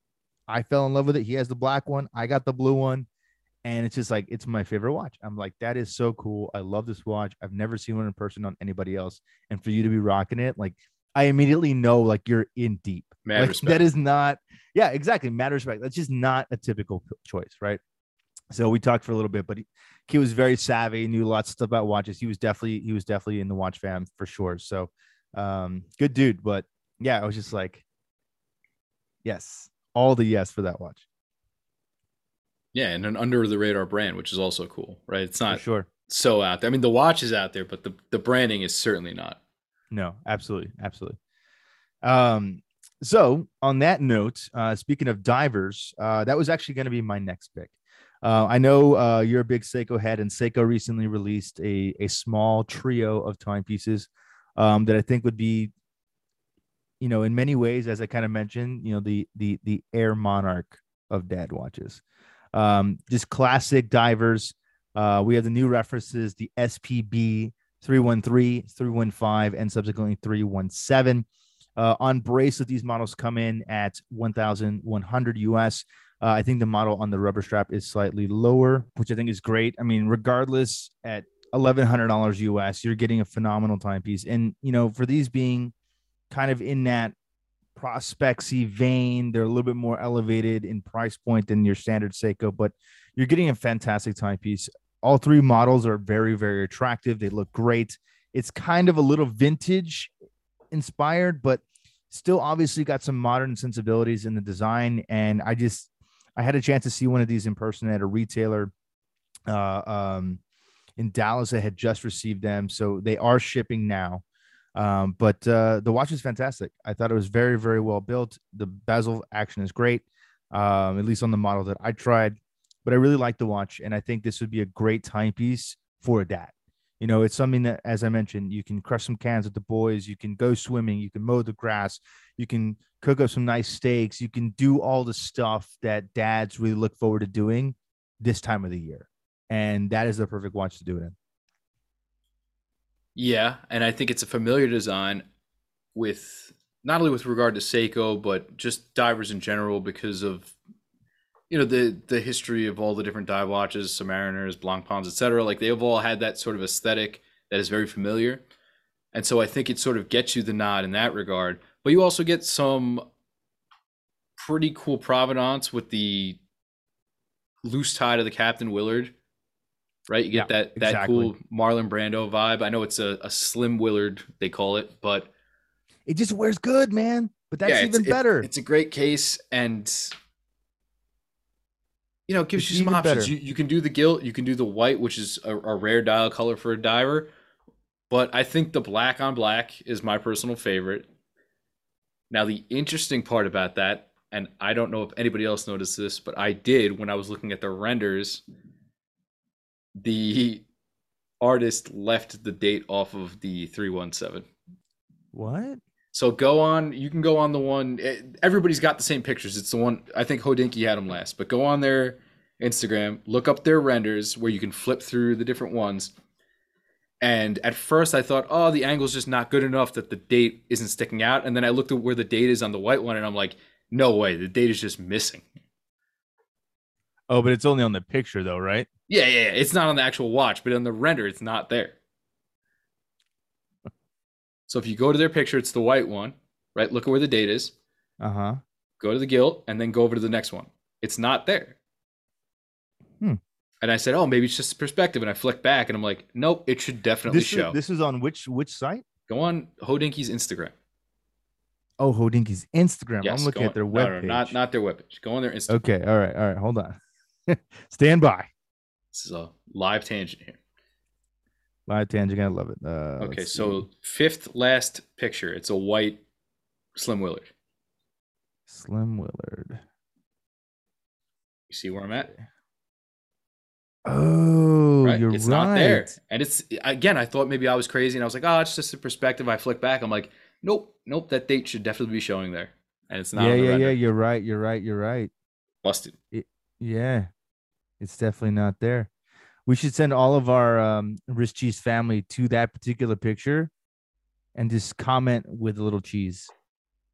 I fell in love with it. He has the black one. I got the blue one. And it's just like it's my favorite watch. I'm like that is so cool. I love this watch. I've never seen one in person on anybody else. And for you to be rocking it like I immediately know like you're in deep. Mad like, respect. That is not, yeah, exactly. Mad respect. That's just not a typical choice, right? So we talked for a little bit, but he, he was very savvy, knew lots of stuff about watches. He was definitely, he was definitely in the watch fam for sure. So um, good dude. But yeah, I was just like, yes, all the yes for that watch. Yeah, and an under the radar brand, which is also cool, right? It's For not sure. so out there. I mean, the watch is out there, but the, the branding is certainly not. No, absolutely, absolutely. Um, so on that note, uh, speaking of divers, uh, that was actually going to be my next pick. Uh, I know uh, you're a big Seiko head, and Seiko recently released a a small trio of timepieces um, that I think would be, you know, in many ways, as I kind of mentioned, you know, the the the Air Monarch of dad watches, um, just classic divers. Uh, we have the new references, the SPB 313, 315, and subsequently 317. Uh, on bracelet, these models come in at 1,100 US. Uh, I think the model on the rubber strap is slightly lower, which I think is great. I mean, regardless, at $1,100 US, you're getting a phenomenal timepiece. And, you know, for these being kind of in that prospectsy vein, they're a little bit more elevated in price point than your standard Seiko, but you're getting a fantastic timepiece all three models are very very attractive they look great it's kind of a little vintage inspired but still obviously got some modern sensibilities in the design and i just i had a chance to see one of these in person at a retailer uh, um, in dallas i had just received them so they are shipping now um, but uh, the watch is fantastic i thought it was very very well built the bezel action is great um, at least on the model that i tried but I really like the watch, and I think this would be a great timepiece for a dad. You know, it's something that, as I mentioned, you can crush some cans with the boys. You can go swimming. You can mow the grass. You can cook up some nice steaks. You can do all the stuff that dads really look forward to doing this time of the year. And that is the perfect watch to do it in. Yeah, and I think it's a familiar design with not only with regard to Seiko, but just divers in general because of you know the the history of all the different dive watches, Submariners, Blancpains, etc. Like they've all had that sort of aesthetic that is very familiar, and so I think it sort of gets you the nod in that regard. But you also get some pretty cool provenance with the loose tie to the Captain Willard, right? You get yeah, that that exactly. cool Marlon Brando vibe. I know it's a, a slim Willard they call it, but it just wears good, man. But that's yeah, even better. it's a great case, and you know, it gives it's you some options. You, you, can do the gilt, you can do the white, which is a, a, rare dial color for a diver. But I think the black on black is my personal favorite. Now, the interesting part about that, and I don't know if anybody else noticed this, but I did when I was looking at the renders, the artist left the date off of the 317. What? So go on. You can go on the one. Eh, everybody's got the same pictures. It's the one. I think Hodinkee had them last. But go on their Instagram, look up their renders where you can flip through the different ones. And at first, I thought, oh, the angle's just not good enough that the date isn't sticking out. And then I looked at where the date is on the white one, and I'm like, no way, the date is just missing. Oh, but it's only on the picture, though, right? Yeah, yeah, yeah. It's not on the actual watch, but on the render, it's not there. So if you go to their picture, it's the white one, right? Look at where the date is. Uh huh. Go to the gilt and then go over to the next one. It's not there. Hmm. And I said, "Oh, maybe it's just perspective." And I flick back, and I'm like, "Nope, it should definitely this show." Is, this is on which which site? Go on Hodinkee's Instagram. Oh, Hodinkee's Instagram. Yes, I'm looking at their web no, no, not not their webpage. Go on their Instagram. Okay, all right, all right. Hold on. Stand by. This is a live tangent here. Live tangent, I love it. Uh, okay, so fifth last picture. It's a white Slim Willard. Slim Willard. You see where I'm at? Oh, right? you're it's right. not there. And it's again, I thought maybe I was crazy and I was like, oh, it's just a perspective. I flick back. I'm like, nope, nope, that date should definitely be showing there. And it's not. Yeah, yeah, render. yeah. You're right. You're right. You're right. Busted. It, yeah. It's definitely not there. We should send all of our um, Wrist Cheese family to that particular picture and just comment with a little cheese.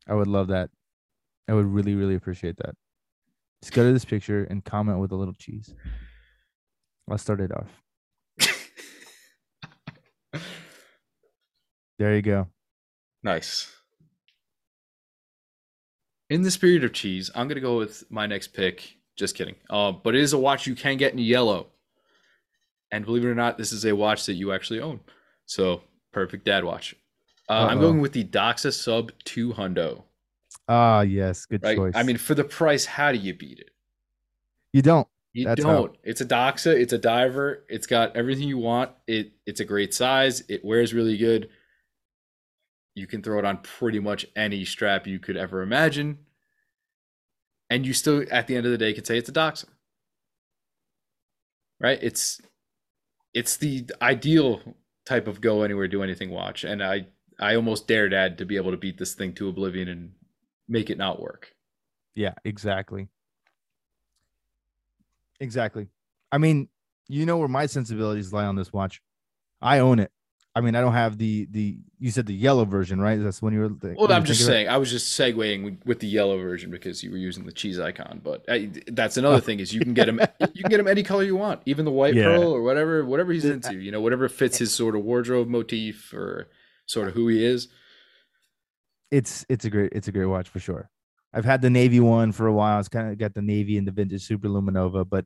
I would love that. I would really, really appreciate that. Just go to this picture and comment with a little cheese. I'll start it off. there you go. Nice. In the spirit of cheese, I'm gonna go with my next pick. Just kidding. Uh, but it is a watch you can get in yellow. And believe it or not, this is a watch that you actually own. So perfect dad watch. Uh, I'm going with the Doxa Sub 2 Hundo. Ah, yes, good right? choice. I mean, for the price, how do you beat it? You don't. You That's don't. How. It's a Doxa. It's a diver. It's got everything you want. It it's a great size. It wears really good. You can throw it on pretty much any strap you could ever imagine, and you still, at the end of the day, can say it's a Doxa. Right? It's it's the ideal type of go anywhere, do anything watch, and I I almost dare dad to be able to beat this thing to oblivion and make it not work. Yeah, exactly. Exactly. I mean, you know where my sensibilities lie on this watch. I own it. I mean, I don't have the the. You said the yellow version, right? That's when you were. The, well, I'm just saying. I was just segueing with the yellow version because you were using the cheese icon. But uh, that's another thing is you can get him. you can get him any color you want, even the white yeah. pearl or whatever, whatever he's into. You know, whatever fits his sort of wardrobe motif or sort of who he is. It's it's a great it's a great watch for sure. I've had the navy one for a while. It's kind of got the navy and the vintage Super Luminova, but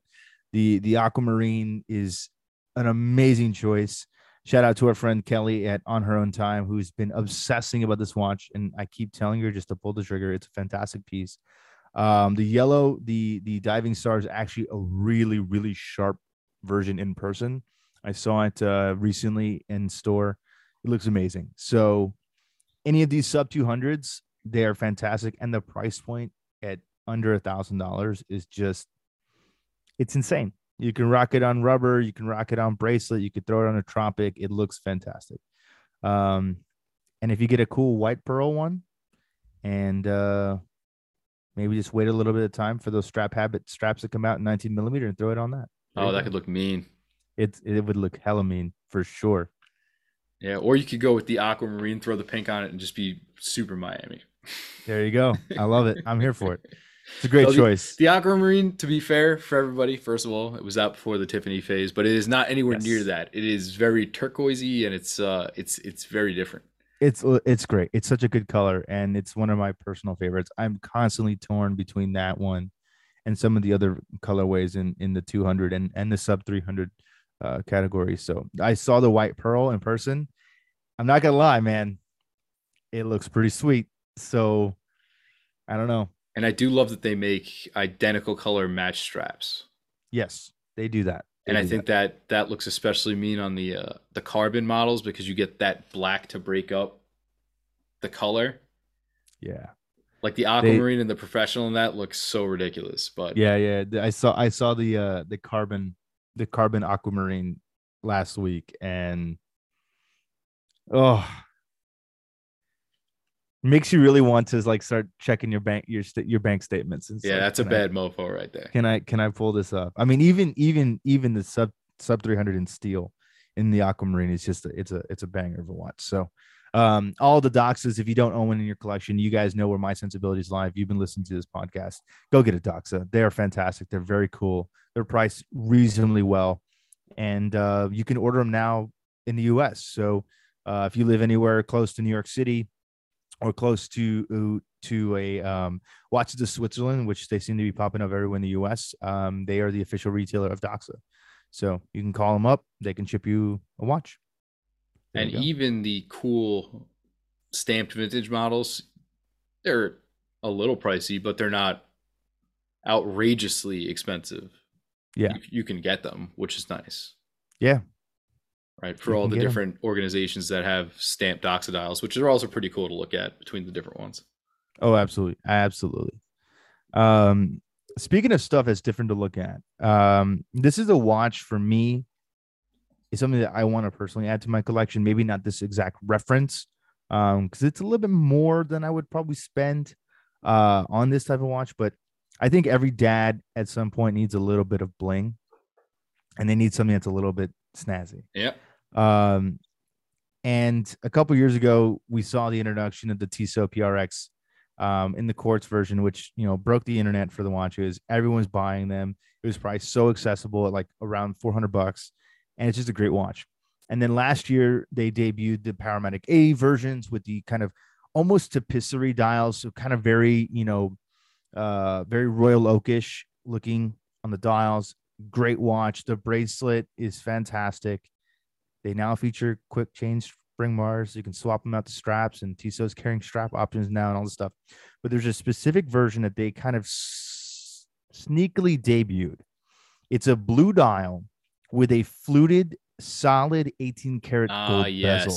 the the aquamarine is an amazing choice shout out to our friend Kelly at On Her Own Time, who's been obsessing about this watch. And I keep telling her just to pull the trigger. It's a fantastic piece. Um, the yellow, the the diving star is actually a really, really sharp version in person. I saw it uh, recently in store. It looks amazing. So any of these sub 200s, they are fantastic. And the price point at under a thousand dollars is just, it's insane. You can rock it on rubber. You can rock it on bracelet. You could throw it on a tropic. It looks fantastic. Um, and if you get a cool white pearl one, and uh, maybe just wait a little bit of time for those strap habit straps to come out in 19 millimeter and throw it on that. Oh, that could look mean. it it would look hella mean for sure. Yeah, or you could go with the aquamarine, throw the pink on it, and just be super Miami. There you go. I love it. I'm here for it. It's a great the- choice. The aquamarine, to be fair for everybody, first of all, it was out before the Tiffany phase, but it is not anywhere Yes. near that. It is very turquoisey and it's uh it's it's very different. It's it's great. It's such a good color, and it's one of my personal favorites. I'm constantly torn between that one and some of the other colorways in in the 200 and and the sub 300 uh, category. So I saw the white pearl in person. I'm not gonna lie, man. It looks pretty sweet. So I don't know. And I do love that they make identical color match straps. Yes, they do that. They and I think that. that looks especially mean on the uh, the carbon models because you get that black to break up the color. yeah. Like the aquamarine and the professional and that looks so ridiculous. But Yeah, yeah. I saw I saw the uh the carbon the carbon aquamarine last week and oh makes you really want to like start checking your bank your your bank statements and yeah, stuff. that's a Can I- bad mofo right there. can I can I pull this up? I mean even even even the sub sub 300 in steel in the aquamarine is just a, it's a it's a banger of a watch. So um all the doxas if you don't own one in your collection you guys know where my sensibilities lie if you've been listening to this podcast go get a doxa they are fantastic they're very cool they're priced reasonably well and uh you can order them now in the us so uh if you live anywhere close to new york city or close to to a um watches of switzerland which they seem to be popping up everywhere in the us um they are the official retailer of doxa so you can call them up they can ship you a watch There and even the cool stamped vintage models, they're a little pricey, but they're not outrageously expensive. Yeah. You, you can get them, which is nice. Yeah. Right. For You all the different organizations that have stamped Doxa dials, which are also pretty cool to look at between the different ones. Oh, absolutely, absolutely. Um, speaking of stuff that's different to look at, um, this is a watch for me. It's something that I want to personally add to my collection. Maybe not this exact reference, um, because it's a little bit more than I would probably spend uh on this type of watch. But I think every dad at some point needs a little bit of bling, and they need something that's a little bit snazzy. Yeah. Um, and a couple years ago, we saw the introduction of the Tissot PRX um, in the quartz version, which you know broke the internet for the watches. Everyone's buying them. It was priced so accessible at like around 400 bucks, and it's just a great watch. And then last year they debuted the Powermatic 80 versions with the kind of almost tapisserie dials, so kind of very you know, uh, very Royal Oakish looking on the dials. Great watch. The bracelet is fantastic. They now feature quick change spring bars. You can swap them out to straps, and Tissot's carrying strap options now and all this stuff. But there's a specific version that they kind of s- sneakily debuted. It's a blue dial with a fluted, solid 18 karat Ah, gold bezel.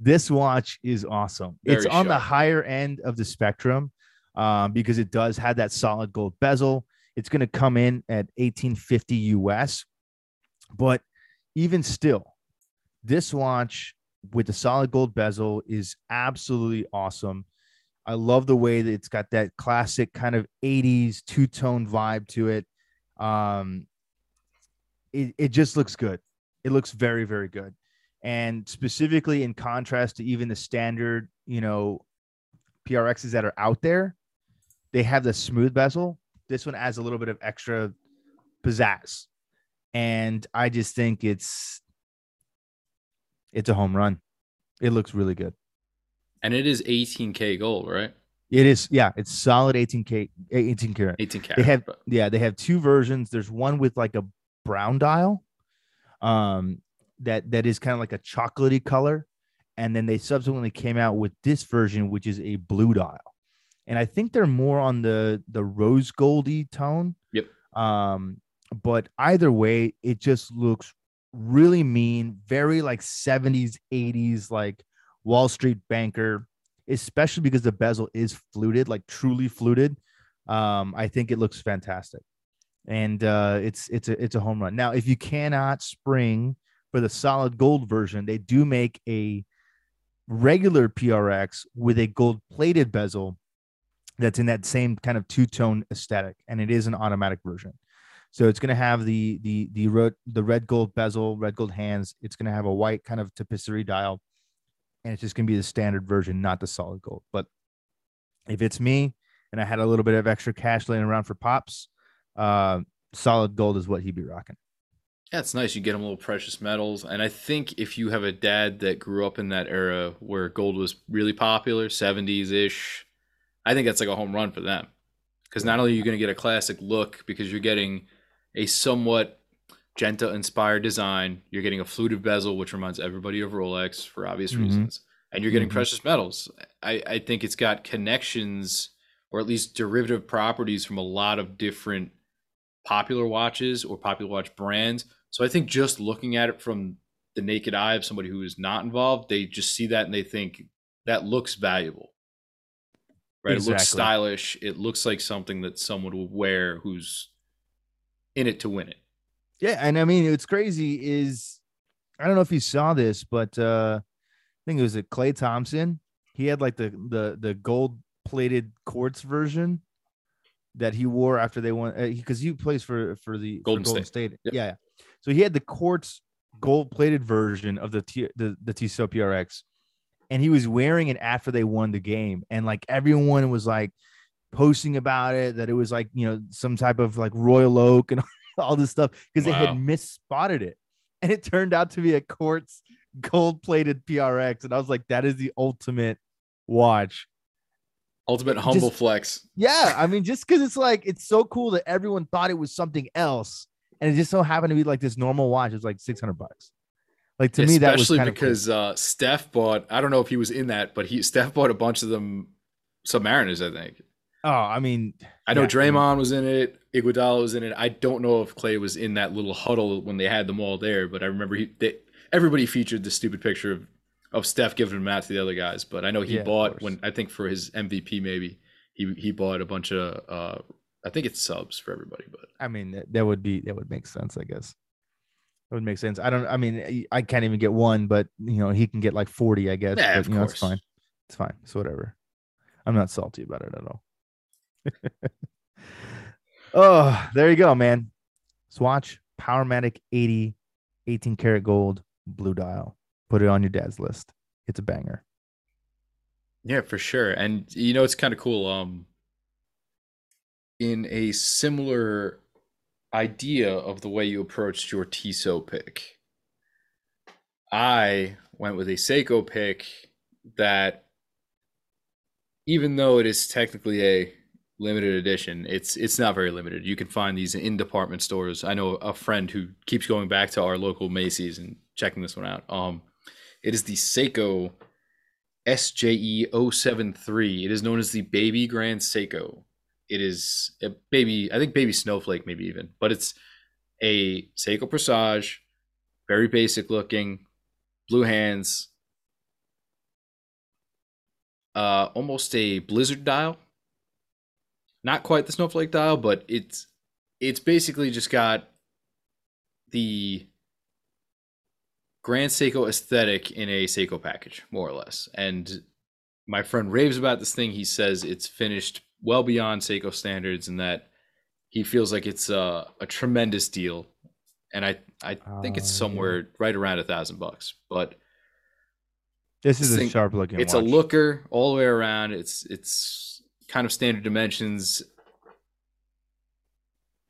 This watch is awesome. it's Very on the higher end of the spectrum um, because it does have that solid gold bezel. It's going to come in at 1850 US, but even still, this watch with the solid gold bezel is absolutely awesome. I love the way that it's got that classic kind of 80s two tone vibe to it. Um, it, it just looks good. It looks very, very good. And specifically in contrast to even the standard, you know, PRXs that are out there, they have the smooth bezel. This one adds a little bit of extra pizzazz. And I just think it's it's a home run. It looks really good. And it is 18K gold, right? It is, yeah, it's solid 18K 18 karat. 18 karat. They have but- yeah, they have two versions. There's one with like a brown dial, um, that that is kind of like a chocolatey color, and then they subsequently came out with this version, which is a blue dial, and I think they're more on the the rose goldy tone. Yep. Um, but either way, it just looks really mean, very like 70s, 80s, like Wall Street banker, especially because the bezel is fluted, like truly fluted. Um, I think it looks fantastic. and uh, it's it's a it's a home run. Now, if you cannot spring for the solid gold version, they do make a regular PRX with a gold plated bezel that's in that same kind of two tone aesthetic, and it is an automatic version. So it's going to have the the the red the red gold bezel, red gold hands. It's going to have a white kind of tapisserie dial, and it's just going to be the standard version, not the solid gold. But if it's me and I had a little bit of extra cash laying around for pops, uh, solid gold is what he'd be rocking. Yeah, it's nice. You get them little precious metals. And I think if you have a dad that grew up in that era where gold was really popular, 70s ish, I think that's like a home run for them. Because not only are you going to get a classic look, because you're getting a somewhat Genta inspired design, you're getting a fluted bezel, which reminds everybody of Rolex for obvious mm-hmm. reasons, and you're getting mm-hmm. precious metals. I, I think it's got connections or at least derivative properties from a lot of different popular watches or popular watch brands. So I think just looking at it from the naked eye of somebody who is not involved, they just see that and they think that looks valuable. Right? Exactly. It looks stylish. It looks like something that someone will wear who's in it to win it. Yeah, and I mean it's crazy is I don't know if you saw this, but uh I think it was a Klay Thompson. He had like the the the gold plated quartz version that he wore after they won because uh, he, he, plays for for the Golden, for Golden State. State. Yep. Yeah, yeah. So he had the quartz gold plated version of the T, the the Tissot PRX, and he was wearing it after they won the game, and like everyone was like posting about it that it was like you know some type of like royal oak and all this stuff because wow. they had misspotted it, and it turned out to be a quartz gold plated PRX, and I was like, that is the ultimate watch Ultimate humble just, flex. Yeah, I mean, just because it's like it's so cool that everyone thought it was something else, and it just so happened to be like this normal watch. It's like six hundred bucks. Like to Especially me, that was especially because cool. uh, Steph bought. I don't know if he was in that, but he Steph bought a bunch of them. Submariners, I think. Oh, I mean, I know yeah, Draymond was in it. Iguodala was in it. I don't know if Clay was in that little huddle when they had them all there, but I remember he. They, everybody featured the stupid picture of of Steph giving them out to the other guys. But I know he yeah, bought when I think for his MVP maybe he he bought a bunch of uh I think it's subs for everybody. But I mean that, that would be that would make sense. I guess That would make sense. I don't. I mean I can't even get one, but you know he can get like forty. I guess. Yeah, but, of you know, It's fine. It's fine. It's whatever. I'm not salty about it at all. oh, there you go, man. Swatch Powermatic 80, 18 karat gold, blue dial. Put it on your dad's list. It's a banger. Yeah, for sure. And you know, it's kind of cool. Um, in a similar idea of the way you approached your Tissot pick, I went with a Seiko pick that, even though it is technically a limited edition, it's it's not very limited. You can find these in department stores. I know a friend who keeps going back to our local Macy's and checking this one out. Um, it is the Seiko SJE 073. It is known as the Baby Grand Seiko. It is a baby, I think baby snowflake, maybe even, but it's a Seiko Presage, very basic looking, blue hands, uh, almost a blizzard dial. Not quite the snowflake dial, but it's it's basically just got the Grand Seiko aesthetic in a Seiko package, more or less. And my friend raves about this thing. He says it's finished well beyond Seiko standards and that he feels like it's a, a tremendous deal. And I, I think it's oh, somewhere yeah. right around a thousand bucks. But this is a sharp looking. It's watch. a looker all the way around. It's it's kind of standard dimensions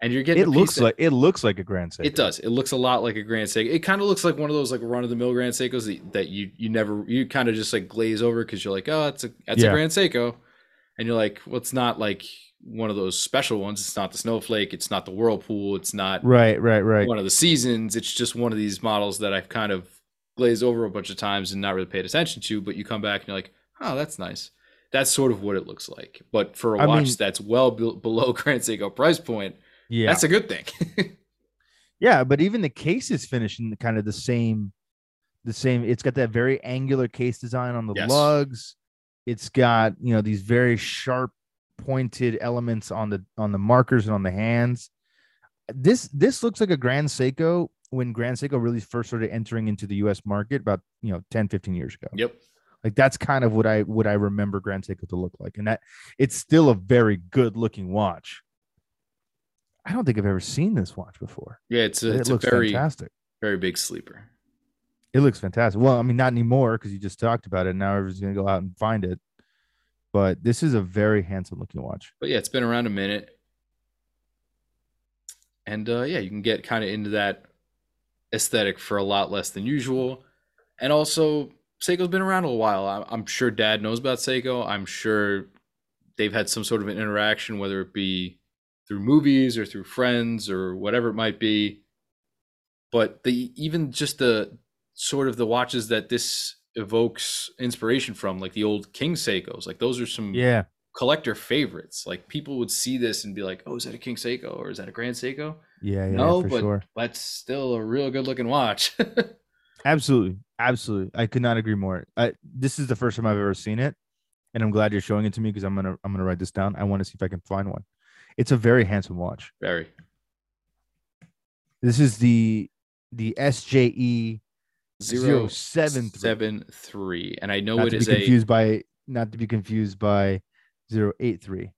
and you're getting it looks like it looks like a Grand Seiko. It does. It looks a lot like a Grand Seiko. It kind of looks like one of those like run of the mill Grand Seikos that, that you you never you kind of just like glaze over because you're like, oh, it's a that's yeah. a Grand Seiko, and you're like, well, it's not like one of those special ones. It's not the Snowflake. It's not the Whirlpool. It's not right, right, right. One of the seasons. It's just one of these models that I've kind of glazed over a bunch of times and not really paid attention to. But you come back and you're like, oh, that's nice. That's sort of what it looks like. But for a I watch mean, that's well be- below Grand Seiko price point yeah, that's a good thing. yeah, but even the case is finished in kind of the same, the same. It's got that very angular case design on the yes. lugs. It's got you know these very sharp, pointed elements on the on the markers and on the hands. this this looks like a Grand Seiko when Grand Seiko really first started entering into the US market about, you know, 10, 15 years ago. Yep. Like that's kind of what I what I remember Grand Seiko to look like. And that it's still a very good looking watch. I don't think I've ever seen this watch before. Yeah, it's a, it it's looks a very fantastic. very big sleeper. It looks fantastic. Well, I mean, not anymore because you just talked about it. Now everyone's gonna go out and find it. But this is a very handsome looking watch. But yeah, it's been around a minute. And uh, yeah, you can get kind of into that aesthetic for a lot less than usual. And also, Seiko's been around a while. I'm, I'm sure Dad knows about Seiko. I'm sure they've had some sort of an interaction, whether it be through movies or through friends or whatever it might be. But the even just the sort of the watches that this evokes inspiration from, like the old King Seikos, like those are some Yeah. collector favorites. Like people would see this and be like, "Oh, is that a King Seiko or is that a Grand Seiko?" Yeah, yeah, no, for but sure. that's still a real good looking watch. Absolutely. Absolutely. I could not agree more. I, this is the first time I've ever seen it. And I'm glad you're showing it to me because I'm gonna I'm gonna write this down. I want to see if I can find one. It's a very handsome watch. Very. This is the the SJE Zero 073. seven three, and I know not it is be a confused by not to be confused by 083.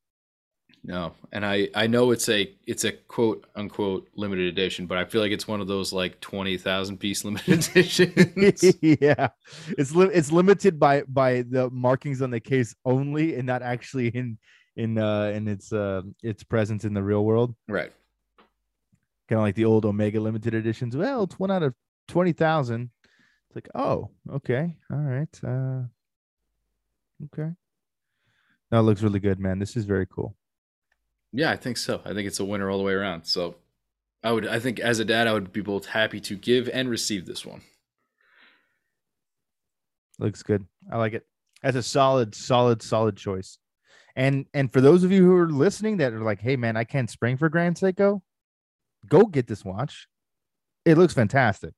No, and I I know it's a it's a quote unquote limited edition, but I feel like it's one of those like twenty thousand piece limited editions. yeah. It's li- it's limited by by the markings on the case only and not actually in in uh in its uh its presence in the real world. right. kind of like the old Omega limited editions. Well, it's one out of twenty thousand. It's like, oh, okay, all right, uh, okay. No, it looks really good, man. This is very cool. Yeah, I think so. I think it's a winner all the way around. So I would I think as a dad I would be both happy to give and receive this one. Looks good. I like it. That's a solid, solid, solid choice. And and for those of you who are listening that are like, hey man, I can't spring for Grand Seiko, go get this watch. It looks fantastic.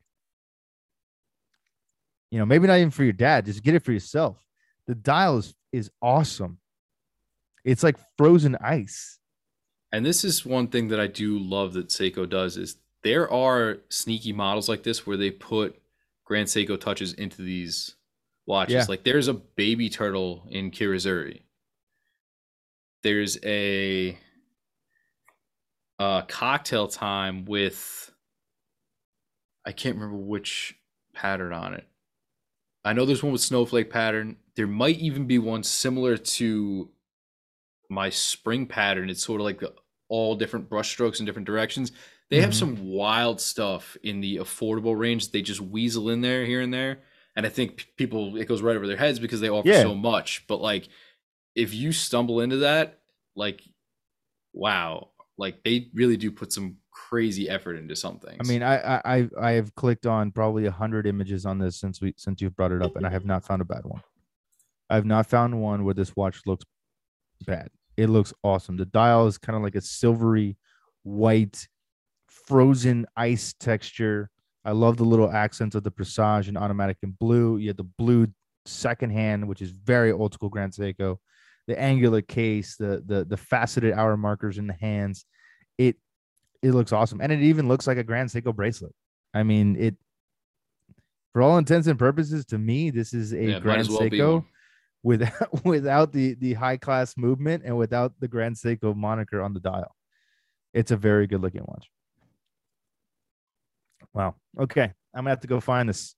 You know, maybe not even for your dad, just get it for yourself. The dial is is awesome. It's like frozen ice. And this is one thing that I do love that Seiko does is there are sneaky models like this where they put Grand Seiko touches into these watches. Yeah. Like there's a baby turtle in Kirizuri. There's a uh, cocktail time with I can't remember which pattern on it. I know there's one with snowflake pattern. There might even be one similar to my spring pattern. It's sort of like all different brush strokes in different directions. They have Mhm. some wild stuff in the affordable range. They just weasel in there here and there. And I think people it goes right over their heads because they offer Yeah. so much. But like if you stumble into that, like wow, like they really do put some crazy effort into something. I mean, I I I- I have clicked on probably a hundred images on this since we since you've brought it up, and I have not found a bad one. I have not found one where this watch looks bad. It looks awesome. The dial is kind of like a silvery white, frozen ice texture. I love the little accents of the Presage and automatic in blue. You have the blue second hand, which is very old school Grand Seiko. The angular case, the the the faceted hour markers in the hands. It it looks awesome, and it even looks like a Grand Seiko bracelet. I mean, it for all intents and purposes, to me, this is a Yeah, Grand well Seiko. Without without the the high class movement and without the Grand Seiko moniker on the dial. It's a very good looking watch. Wow. Okay, I'm gonna have to go find this.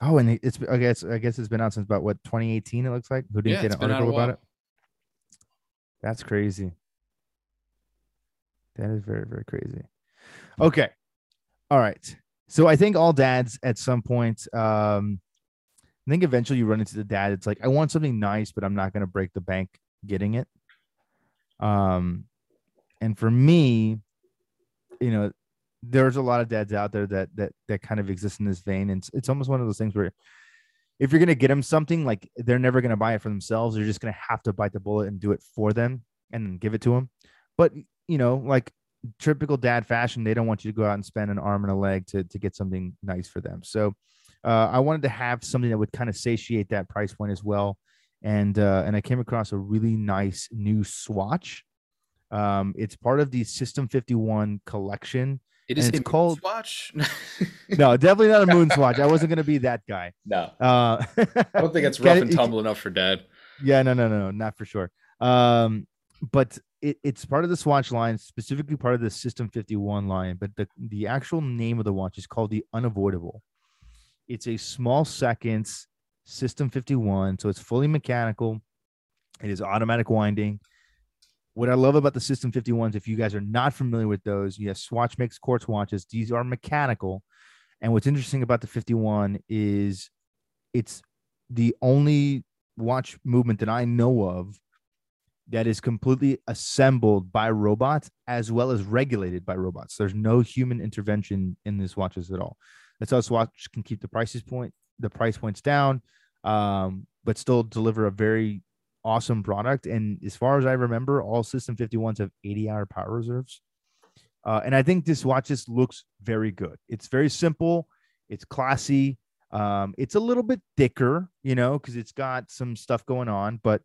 Oh, and it's I guess I guess it's been out since about what 2018. It looks like. Who didn't Yeah, get an been out a article about it? That's crazy. That is very very crazy. Okay. All right. So I think all dads at some point, um, I think eventually you run into the dad. It's like I want something nice, but I'm not going to break the bank getting it. Um, and for me, you know, there's a lot of dads out there that that that kind of exist in this vein, and it's, it's almost one of those things where if you're going to get them something, like they're never going to buy it for themselves. They're just going to have to bite the bullet and do it for them and give it to them. But you know, like typical dad fashion, they don't want you to go out and spend an arm and a leg to to get something nice for them. So uh, I wanted to have something that would kind of satiate that price point as well. And uh, and I came across a really nice new swatch. Um, it's part of the System 51 collection. It is a it's called- watch. No, definitely not a moon swatch. I wasn't gonna be that guy. no, Uh, I don't think it's rough it- and tumble enough for dad. Yeah, no, no, no, no, not for sure. Um, but it, it's part of the Swatch line, specifically part of the System 51 line. But the, the actual name of the watch is called the Unavoidable. It's a small seconds System 51, so it's fully mechanical. It is automatic winding. What I love about the System 51s, if you guys are not familiar with those, yes, Swatch makes quartz watches. These are mechanical. And what's interesting about the 51 is it's the only watch movement that I know of that is completely assembled by robots as well as regulated by robots. There's no human intervention in these watches at all. That's how Swatch can keep the prices point, the price points down, um, but still deliver a very awesome product. And as far as I remember, all System 51s have 80 hour power reserves. Uh, and I think this watch just looks very good. It's very simple. It's classy. Um, it's a little bit thicker, you know, because it's got some stuff going on. But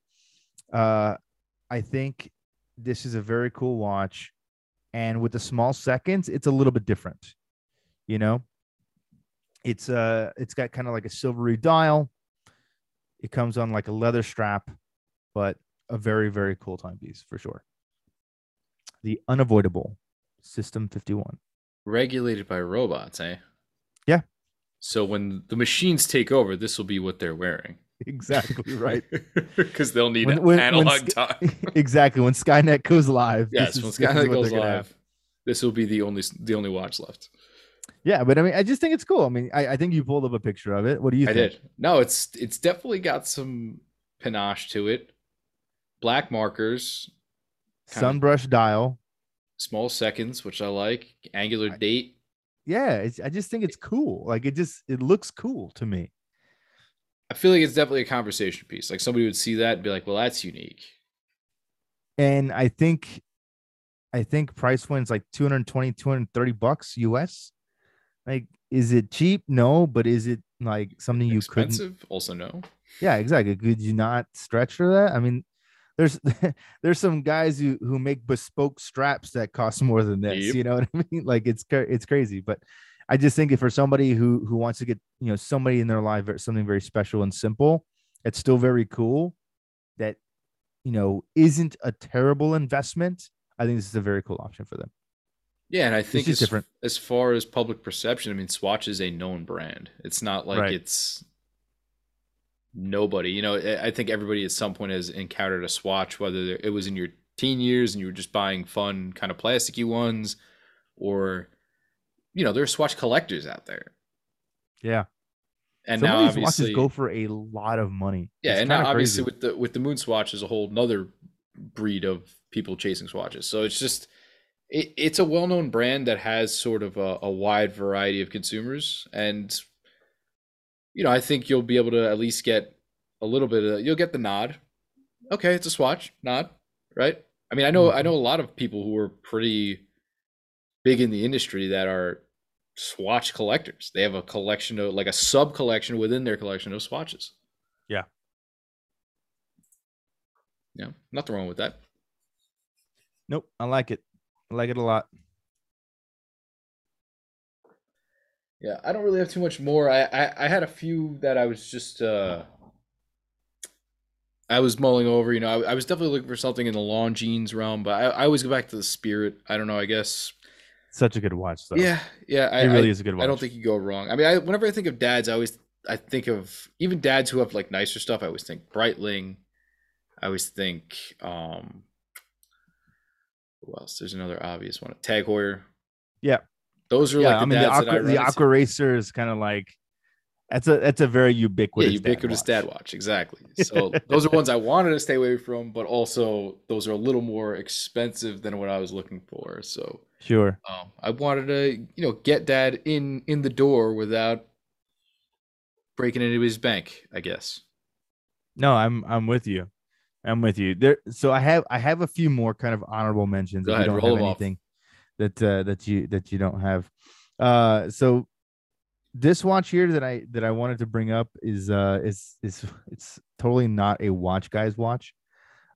uh, I think this is a very cool watch. And with the small seconds, it's a little bit different, you know. It's uh, it's got kind of like a silvery dial. It comes on like a leather strap, but a very very cool timepiece for sure. The unavoidable System 51. Regulated by robots, eh? Yeah. So when the machines take over, this will be what they're wearing. Exactly right. Because they'll need When- when- when analog Sk- time. exactly. When Skynet goes live. yes, this when is- this is Skynet goes gonna have. live, this will be the only the only watch left. Yeah, but I mean, I just think it's cool. I mean, I, I think you pulled up a picture of it. What do you think? I think? did. No, it's it's definitely got some panache to it. Black markers, sunburst dial. small seconds, which I like. Angular I- date. Yeah, it's, I just think it's cool. Like it just it looks cool to me. I feel like it's definitely a conversation piece. Like somebody would see that and be like, "Well, that's unique." And I think I think price wins like 220, 230 bucks US. Like, is it cheap? No, but is it like something you couldn't Expensive, also no. Yeah, exactly. Could you not stretch for that? I mean, there's there's some guys who who make bespoke straps that cost more than this. Yep. You know what I mean? Like it's it's crazy, but I just think if for somebody who who wants to get you know somebody in their life something very special and simple, it's still very cool. That you know isn't a terrible investment. I think this is a very cool option for them. Yeah, and I think it's different. as far as public perception, I mean, Swatch is a known brand. It's not like Right. it's nobody. You know, I think everybody at some point has encountered a Swatch, whether it was in your teen years and you were just buying fun, kind of plasticky ones, or you know, there are Swatch collectors out there. Yeah, And some now, of these obviously, watches go for a lot of money. yeah, It's and now obviously crazy. with the with the Moon Swatch is a whole another breed of people chasing swatches. So it's just it, it's a well known brand that has sort of a, a wide variety of consumers, and you know I think you'll be able to at least get a little bit of you'll get the nod. Okay, it's a swatch nod, right? I mean, I know I Mhm. know a lot of people who are pretty big in the industry that are swatch collectors. They have a collection of like a sub collection within their collection of swatches. Yeah. Yeah, nothing wrong with that. Nope, I like it. I like it a lot. Yeah, I don't really have too much more. I, I, I had a few that I was just uh I was mulling over. You know, I, I was definitely looking for something in the Longines realm, but I, I always go back to the spirit. I don't know. I guess. Such a good watch, though. Yeah, yeah. I, it really I, is a good watch. I don't think you go wrong. I mean, I whenever I think of dads, I always I think of even dads who have like nicer stuff. I always think Breitling. I always think um who else? There's another obvious one. Tag Heuer. Yeah. Those are yeah, like the I mean the dads that I aqua, the Aquaracer is kind of like that's a that's a very ubiquitous yeah, ubiquitous dad dad watch. watch. Exactly. So those are ones I wanted to stay away from, but also those are a little more expensive than what I was looking for. So Sure. um, I wanted to, you know, get dad in in the door without breaking into his bank. I guess. No, I'm I'm with you. I'm with you. There so I have I have a few more kind of honorable mentions Go if ahead, you don't roll have them off. anything that uh that you that you don't have. Uh so this watch here that I that I wanted to bring up is uh is is it's totally not a watch guy's watch.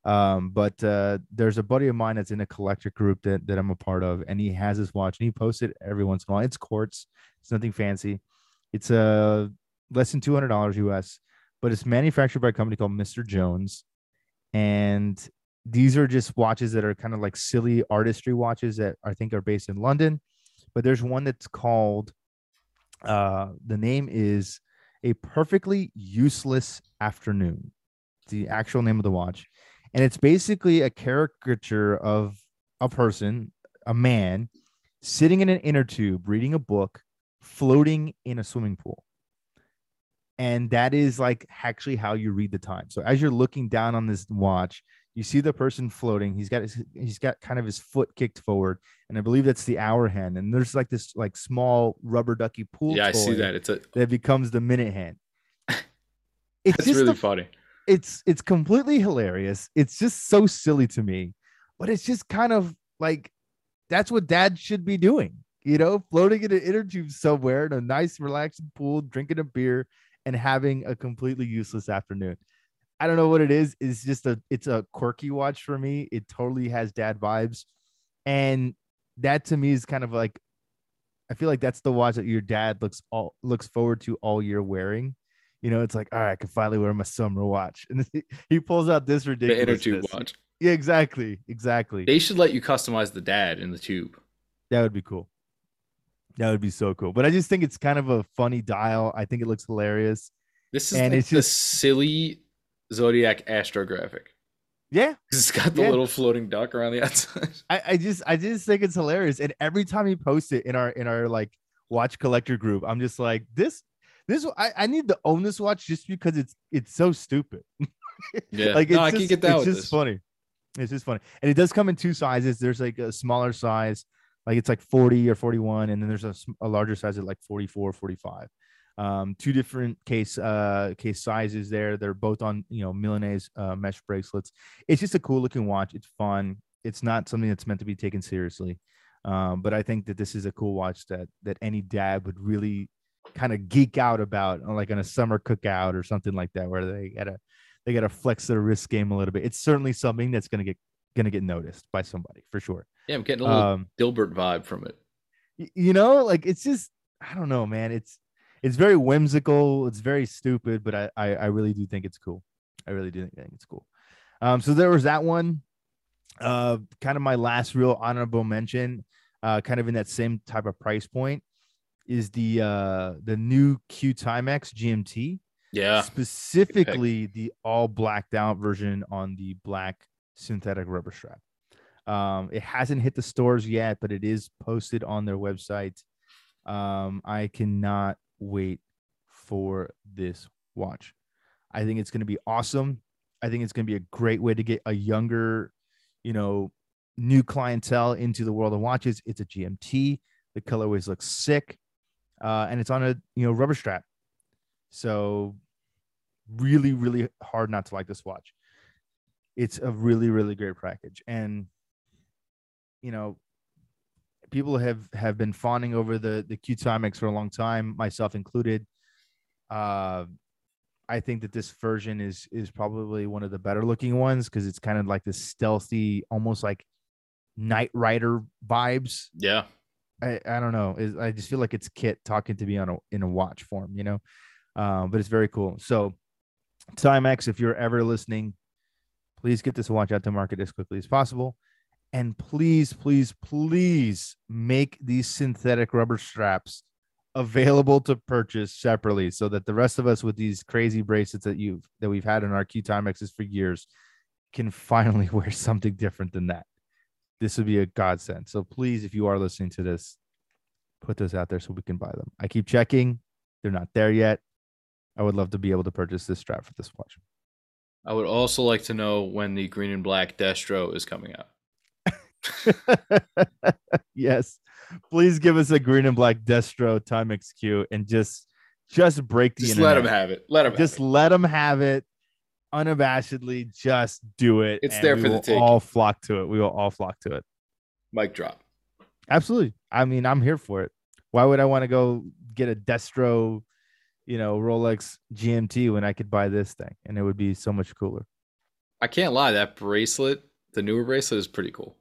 Um, but uh, there's a buddy of mine that's in a collector group that, that I'm a part of, and he has this watch and he posts it every once in a while. It's quartz, it's nothing fancy. It's a uh, less than two hundred dollars US, but it's manufactured by a company called Mr. Jones, and these are just watches that are kind of like silly artistry watches that I think are based in London. But there's one that's called uh, the name is a perfectly useless afternoon. the actual name of the watch, and it's basically a caricature of a person, a man, sitting in an inner tube reading a book, floating in a swimming pool. And that is like actually how you read the time. So as you're looking down on this watch, you see the person floating. He's got his, he's got kind of his foot kicked forward, and I believe that's the hour hand. And there's like this like small rubber ducky pool. Yeah, I see that. It's a that becomes the minute hand. It's That's really a, funny. It's it's completely hilarious. It's just so silly to me, but it's just kind of like that's what dad should be doing. You know, floating in an inner tube somewhere in a nice, relaxing pool, drinking a beer, and having a completely useless afternoon. I don't know what it is. It's just a it's a quirky watch for me. It totally has dad vibes. And that to me is kind of like I feel like that's the watch that your dad looks all looks forward to all year wearing. You know, it's like, all right, I can finally wear my summer watch. And he pulls out this ridiculous the inner tube watch. Yeah, exactly. Exactly. They should let you customize the dad in the tube. That would be cool. That would be so cool. But I just think it's kind of a funny dial. I think it looks hilarious. This is and like it's just silly Zodiac astrographic. Yeah, it's got the yeah. little floating duck around the outside. I, I just I just think it's hilarious, and every time he posts it in our in our like watch collector group, I'm just like this this I, I need to own this watch just because it's it's so stupid. yeah, like it's no, just, I can get that. It's just this. funny. It's just funny, and it does come in two sizes. There's like a smaller size, like it's like 40 or 41, and then there's a, a larger size at like 44, 45 um, two different case uh, case sizes there. They're both on you know Milanese uh, mesh bracelets. It's just a cool looking watch. It's fun. It's not something that's meant to be taken seriously, um, but I think that this is a cool watch that that any dad would really kind of geek out about, like on a summer cookout or something like that, where they gotta they gotta flex their wrist game a little bit. It's certainly something that's gonna get gonna get noticed by somebody for sure. Yeah, I'm getting a little um, Dilbert vibe from it. You know, like it's just I don't know, man. It's it's very whimsical. It's very stupid, but I, I, I really do think it's cool. I really do think it's cool. Um, so there was that one. Uh, kind of my last real honorable mention, uh, kind of in that same type of price point, is the uh the new Q Timex GMT. Yeah. Specifically the all blacked out version on the black synthetic rubber strap. Um, it hasn't hit the stores yet, but it is posted on their website. Um, I cannot wait for this watch. I think it's going to be awesome. I think it's going to be a great way to get a younger, you know, new clientele into the world of watches. It's a GMT. The colorways look sick, uh, and it's on a you know rubber strap. So, really, really hard not to like this watch. It's a really, really great package, and you know, people have have been fawning over the the Q Timex for a long time, myself included. Uh, I think that this version is is probably one of the better looking ones because it's kind of like this stealthy, almost like Knight Rider vibes. Yeah, I, I don't know. I just feel like it's KITT talking to me on a in a watch form, you know. Um, but it's very cool. So, Timex, if you're ever listening, please get this watch out to market as quickly as possible. And please, please, please make these synthetic rubber straps available to purchase separately so that the rest of us with these crazy bracelets that you've that we've had in our Q Timexes for years can finally wear something different than that. This would be a godsend. So please, if you are listening to this, put those out there so we can buy them. I keep checking. They're not there yet. I would love to be able to purchase this strap for this watch. I would also like to know when the green and black Destro is coming out. yes. Please give us a green and black Destro Timex Q and just just break the just internet. let them have it. Let them just let them have it unabashedly. Just do it. It's there for the take. All flock to it. We will all flock to it. Mic drop. Absolutely. I mean, I'm here for it. Why would I want to go get a Destro, you know, Rolex GMT when I could buy this thing and it would be so much cooler? I can't lie, that bracelet, the newer bracelet, is pretty cool.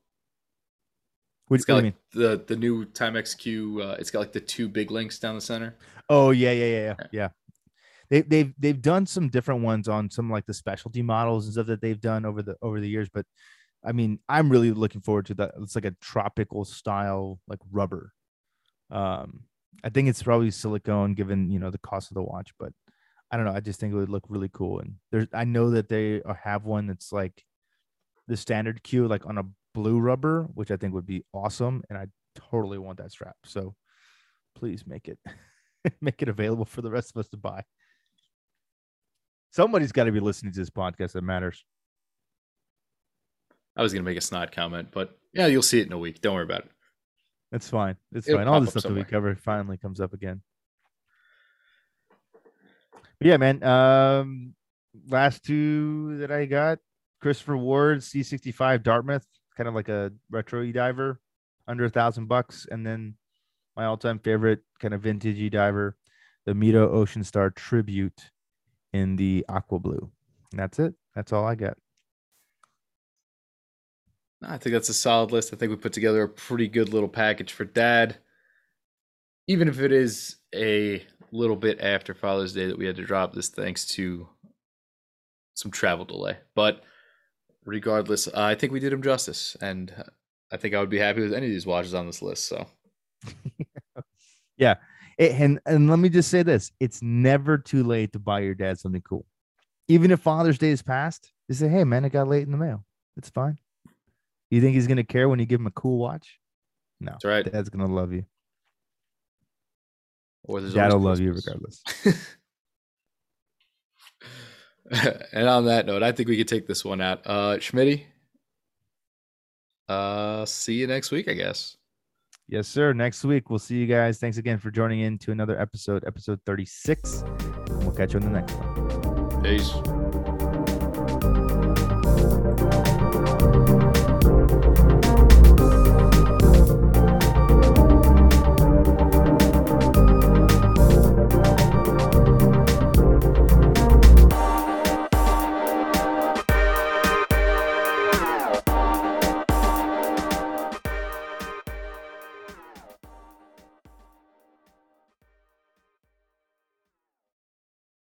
What, It's got like mean? the the new Timex Q. Uh, it's got like the two big links down the center. Oh yeah, yeah, yeah, yeah. yeah. They, they've they've done some different ones on some like the specialty models and stuff that they've done over the over the years, but I mean, I'm really looking forward to that. It's like a tropical style, like rubber. Um, I think it's probably silicone, given you know the cost of the watch, but I don't know. I just think it would look really cool. And there's, I know that they have one that's like the standard Q, like on a blue rubber, which I think would be awesome. And I totally want that strap. So please make it, make it available for the rest of us to buy. Somebody's got to be listening to this podcast that matters. I was gonna make a snide comment, but yeah, you'll see it in a week. Don't worry about it. That's fine. It's It'll fine. All the stuff that we cover finally comes up again. But yeah, man. Um, last two that I got: Christopher Ward C65 Dartmouth, kind of like a retro e diver, under a thousand bucks, and then my all-time favorite kind of vintage e diver, the Mido Ocean Star Tribute in the aqua blue. And that's it. That's all I got. I think that's a solid list. I think we put together a pretty good little package for dad. Even if it is a little bit after Father's Day that we had to drop this thanks to some travel delay. But regardless, uh, I think we did him justice. And I think I would be happy with any of these watches on this list. So Yeah. It- and and let me just say this: it's never too late to buy your dad something cool. Even if Father's Day is past, you say, "Hey, man, it got late in the mail. It's fine." You think he's gonna care when you give him a cool watch? No, that's right. Dad's gonna love you. Or Dad'll love you regardless. and on that note, I think we could take this one out. Uh Schmitty. Uh see you next week, I guess. Yes, sir. Next week we'll see you guys. Thanks again for joining in to another episode, episode thirty-six. And we'll catch you on the next one. Peace.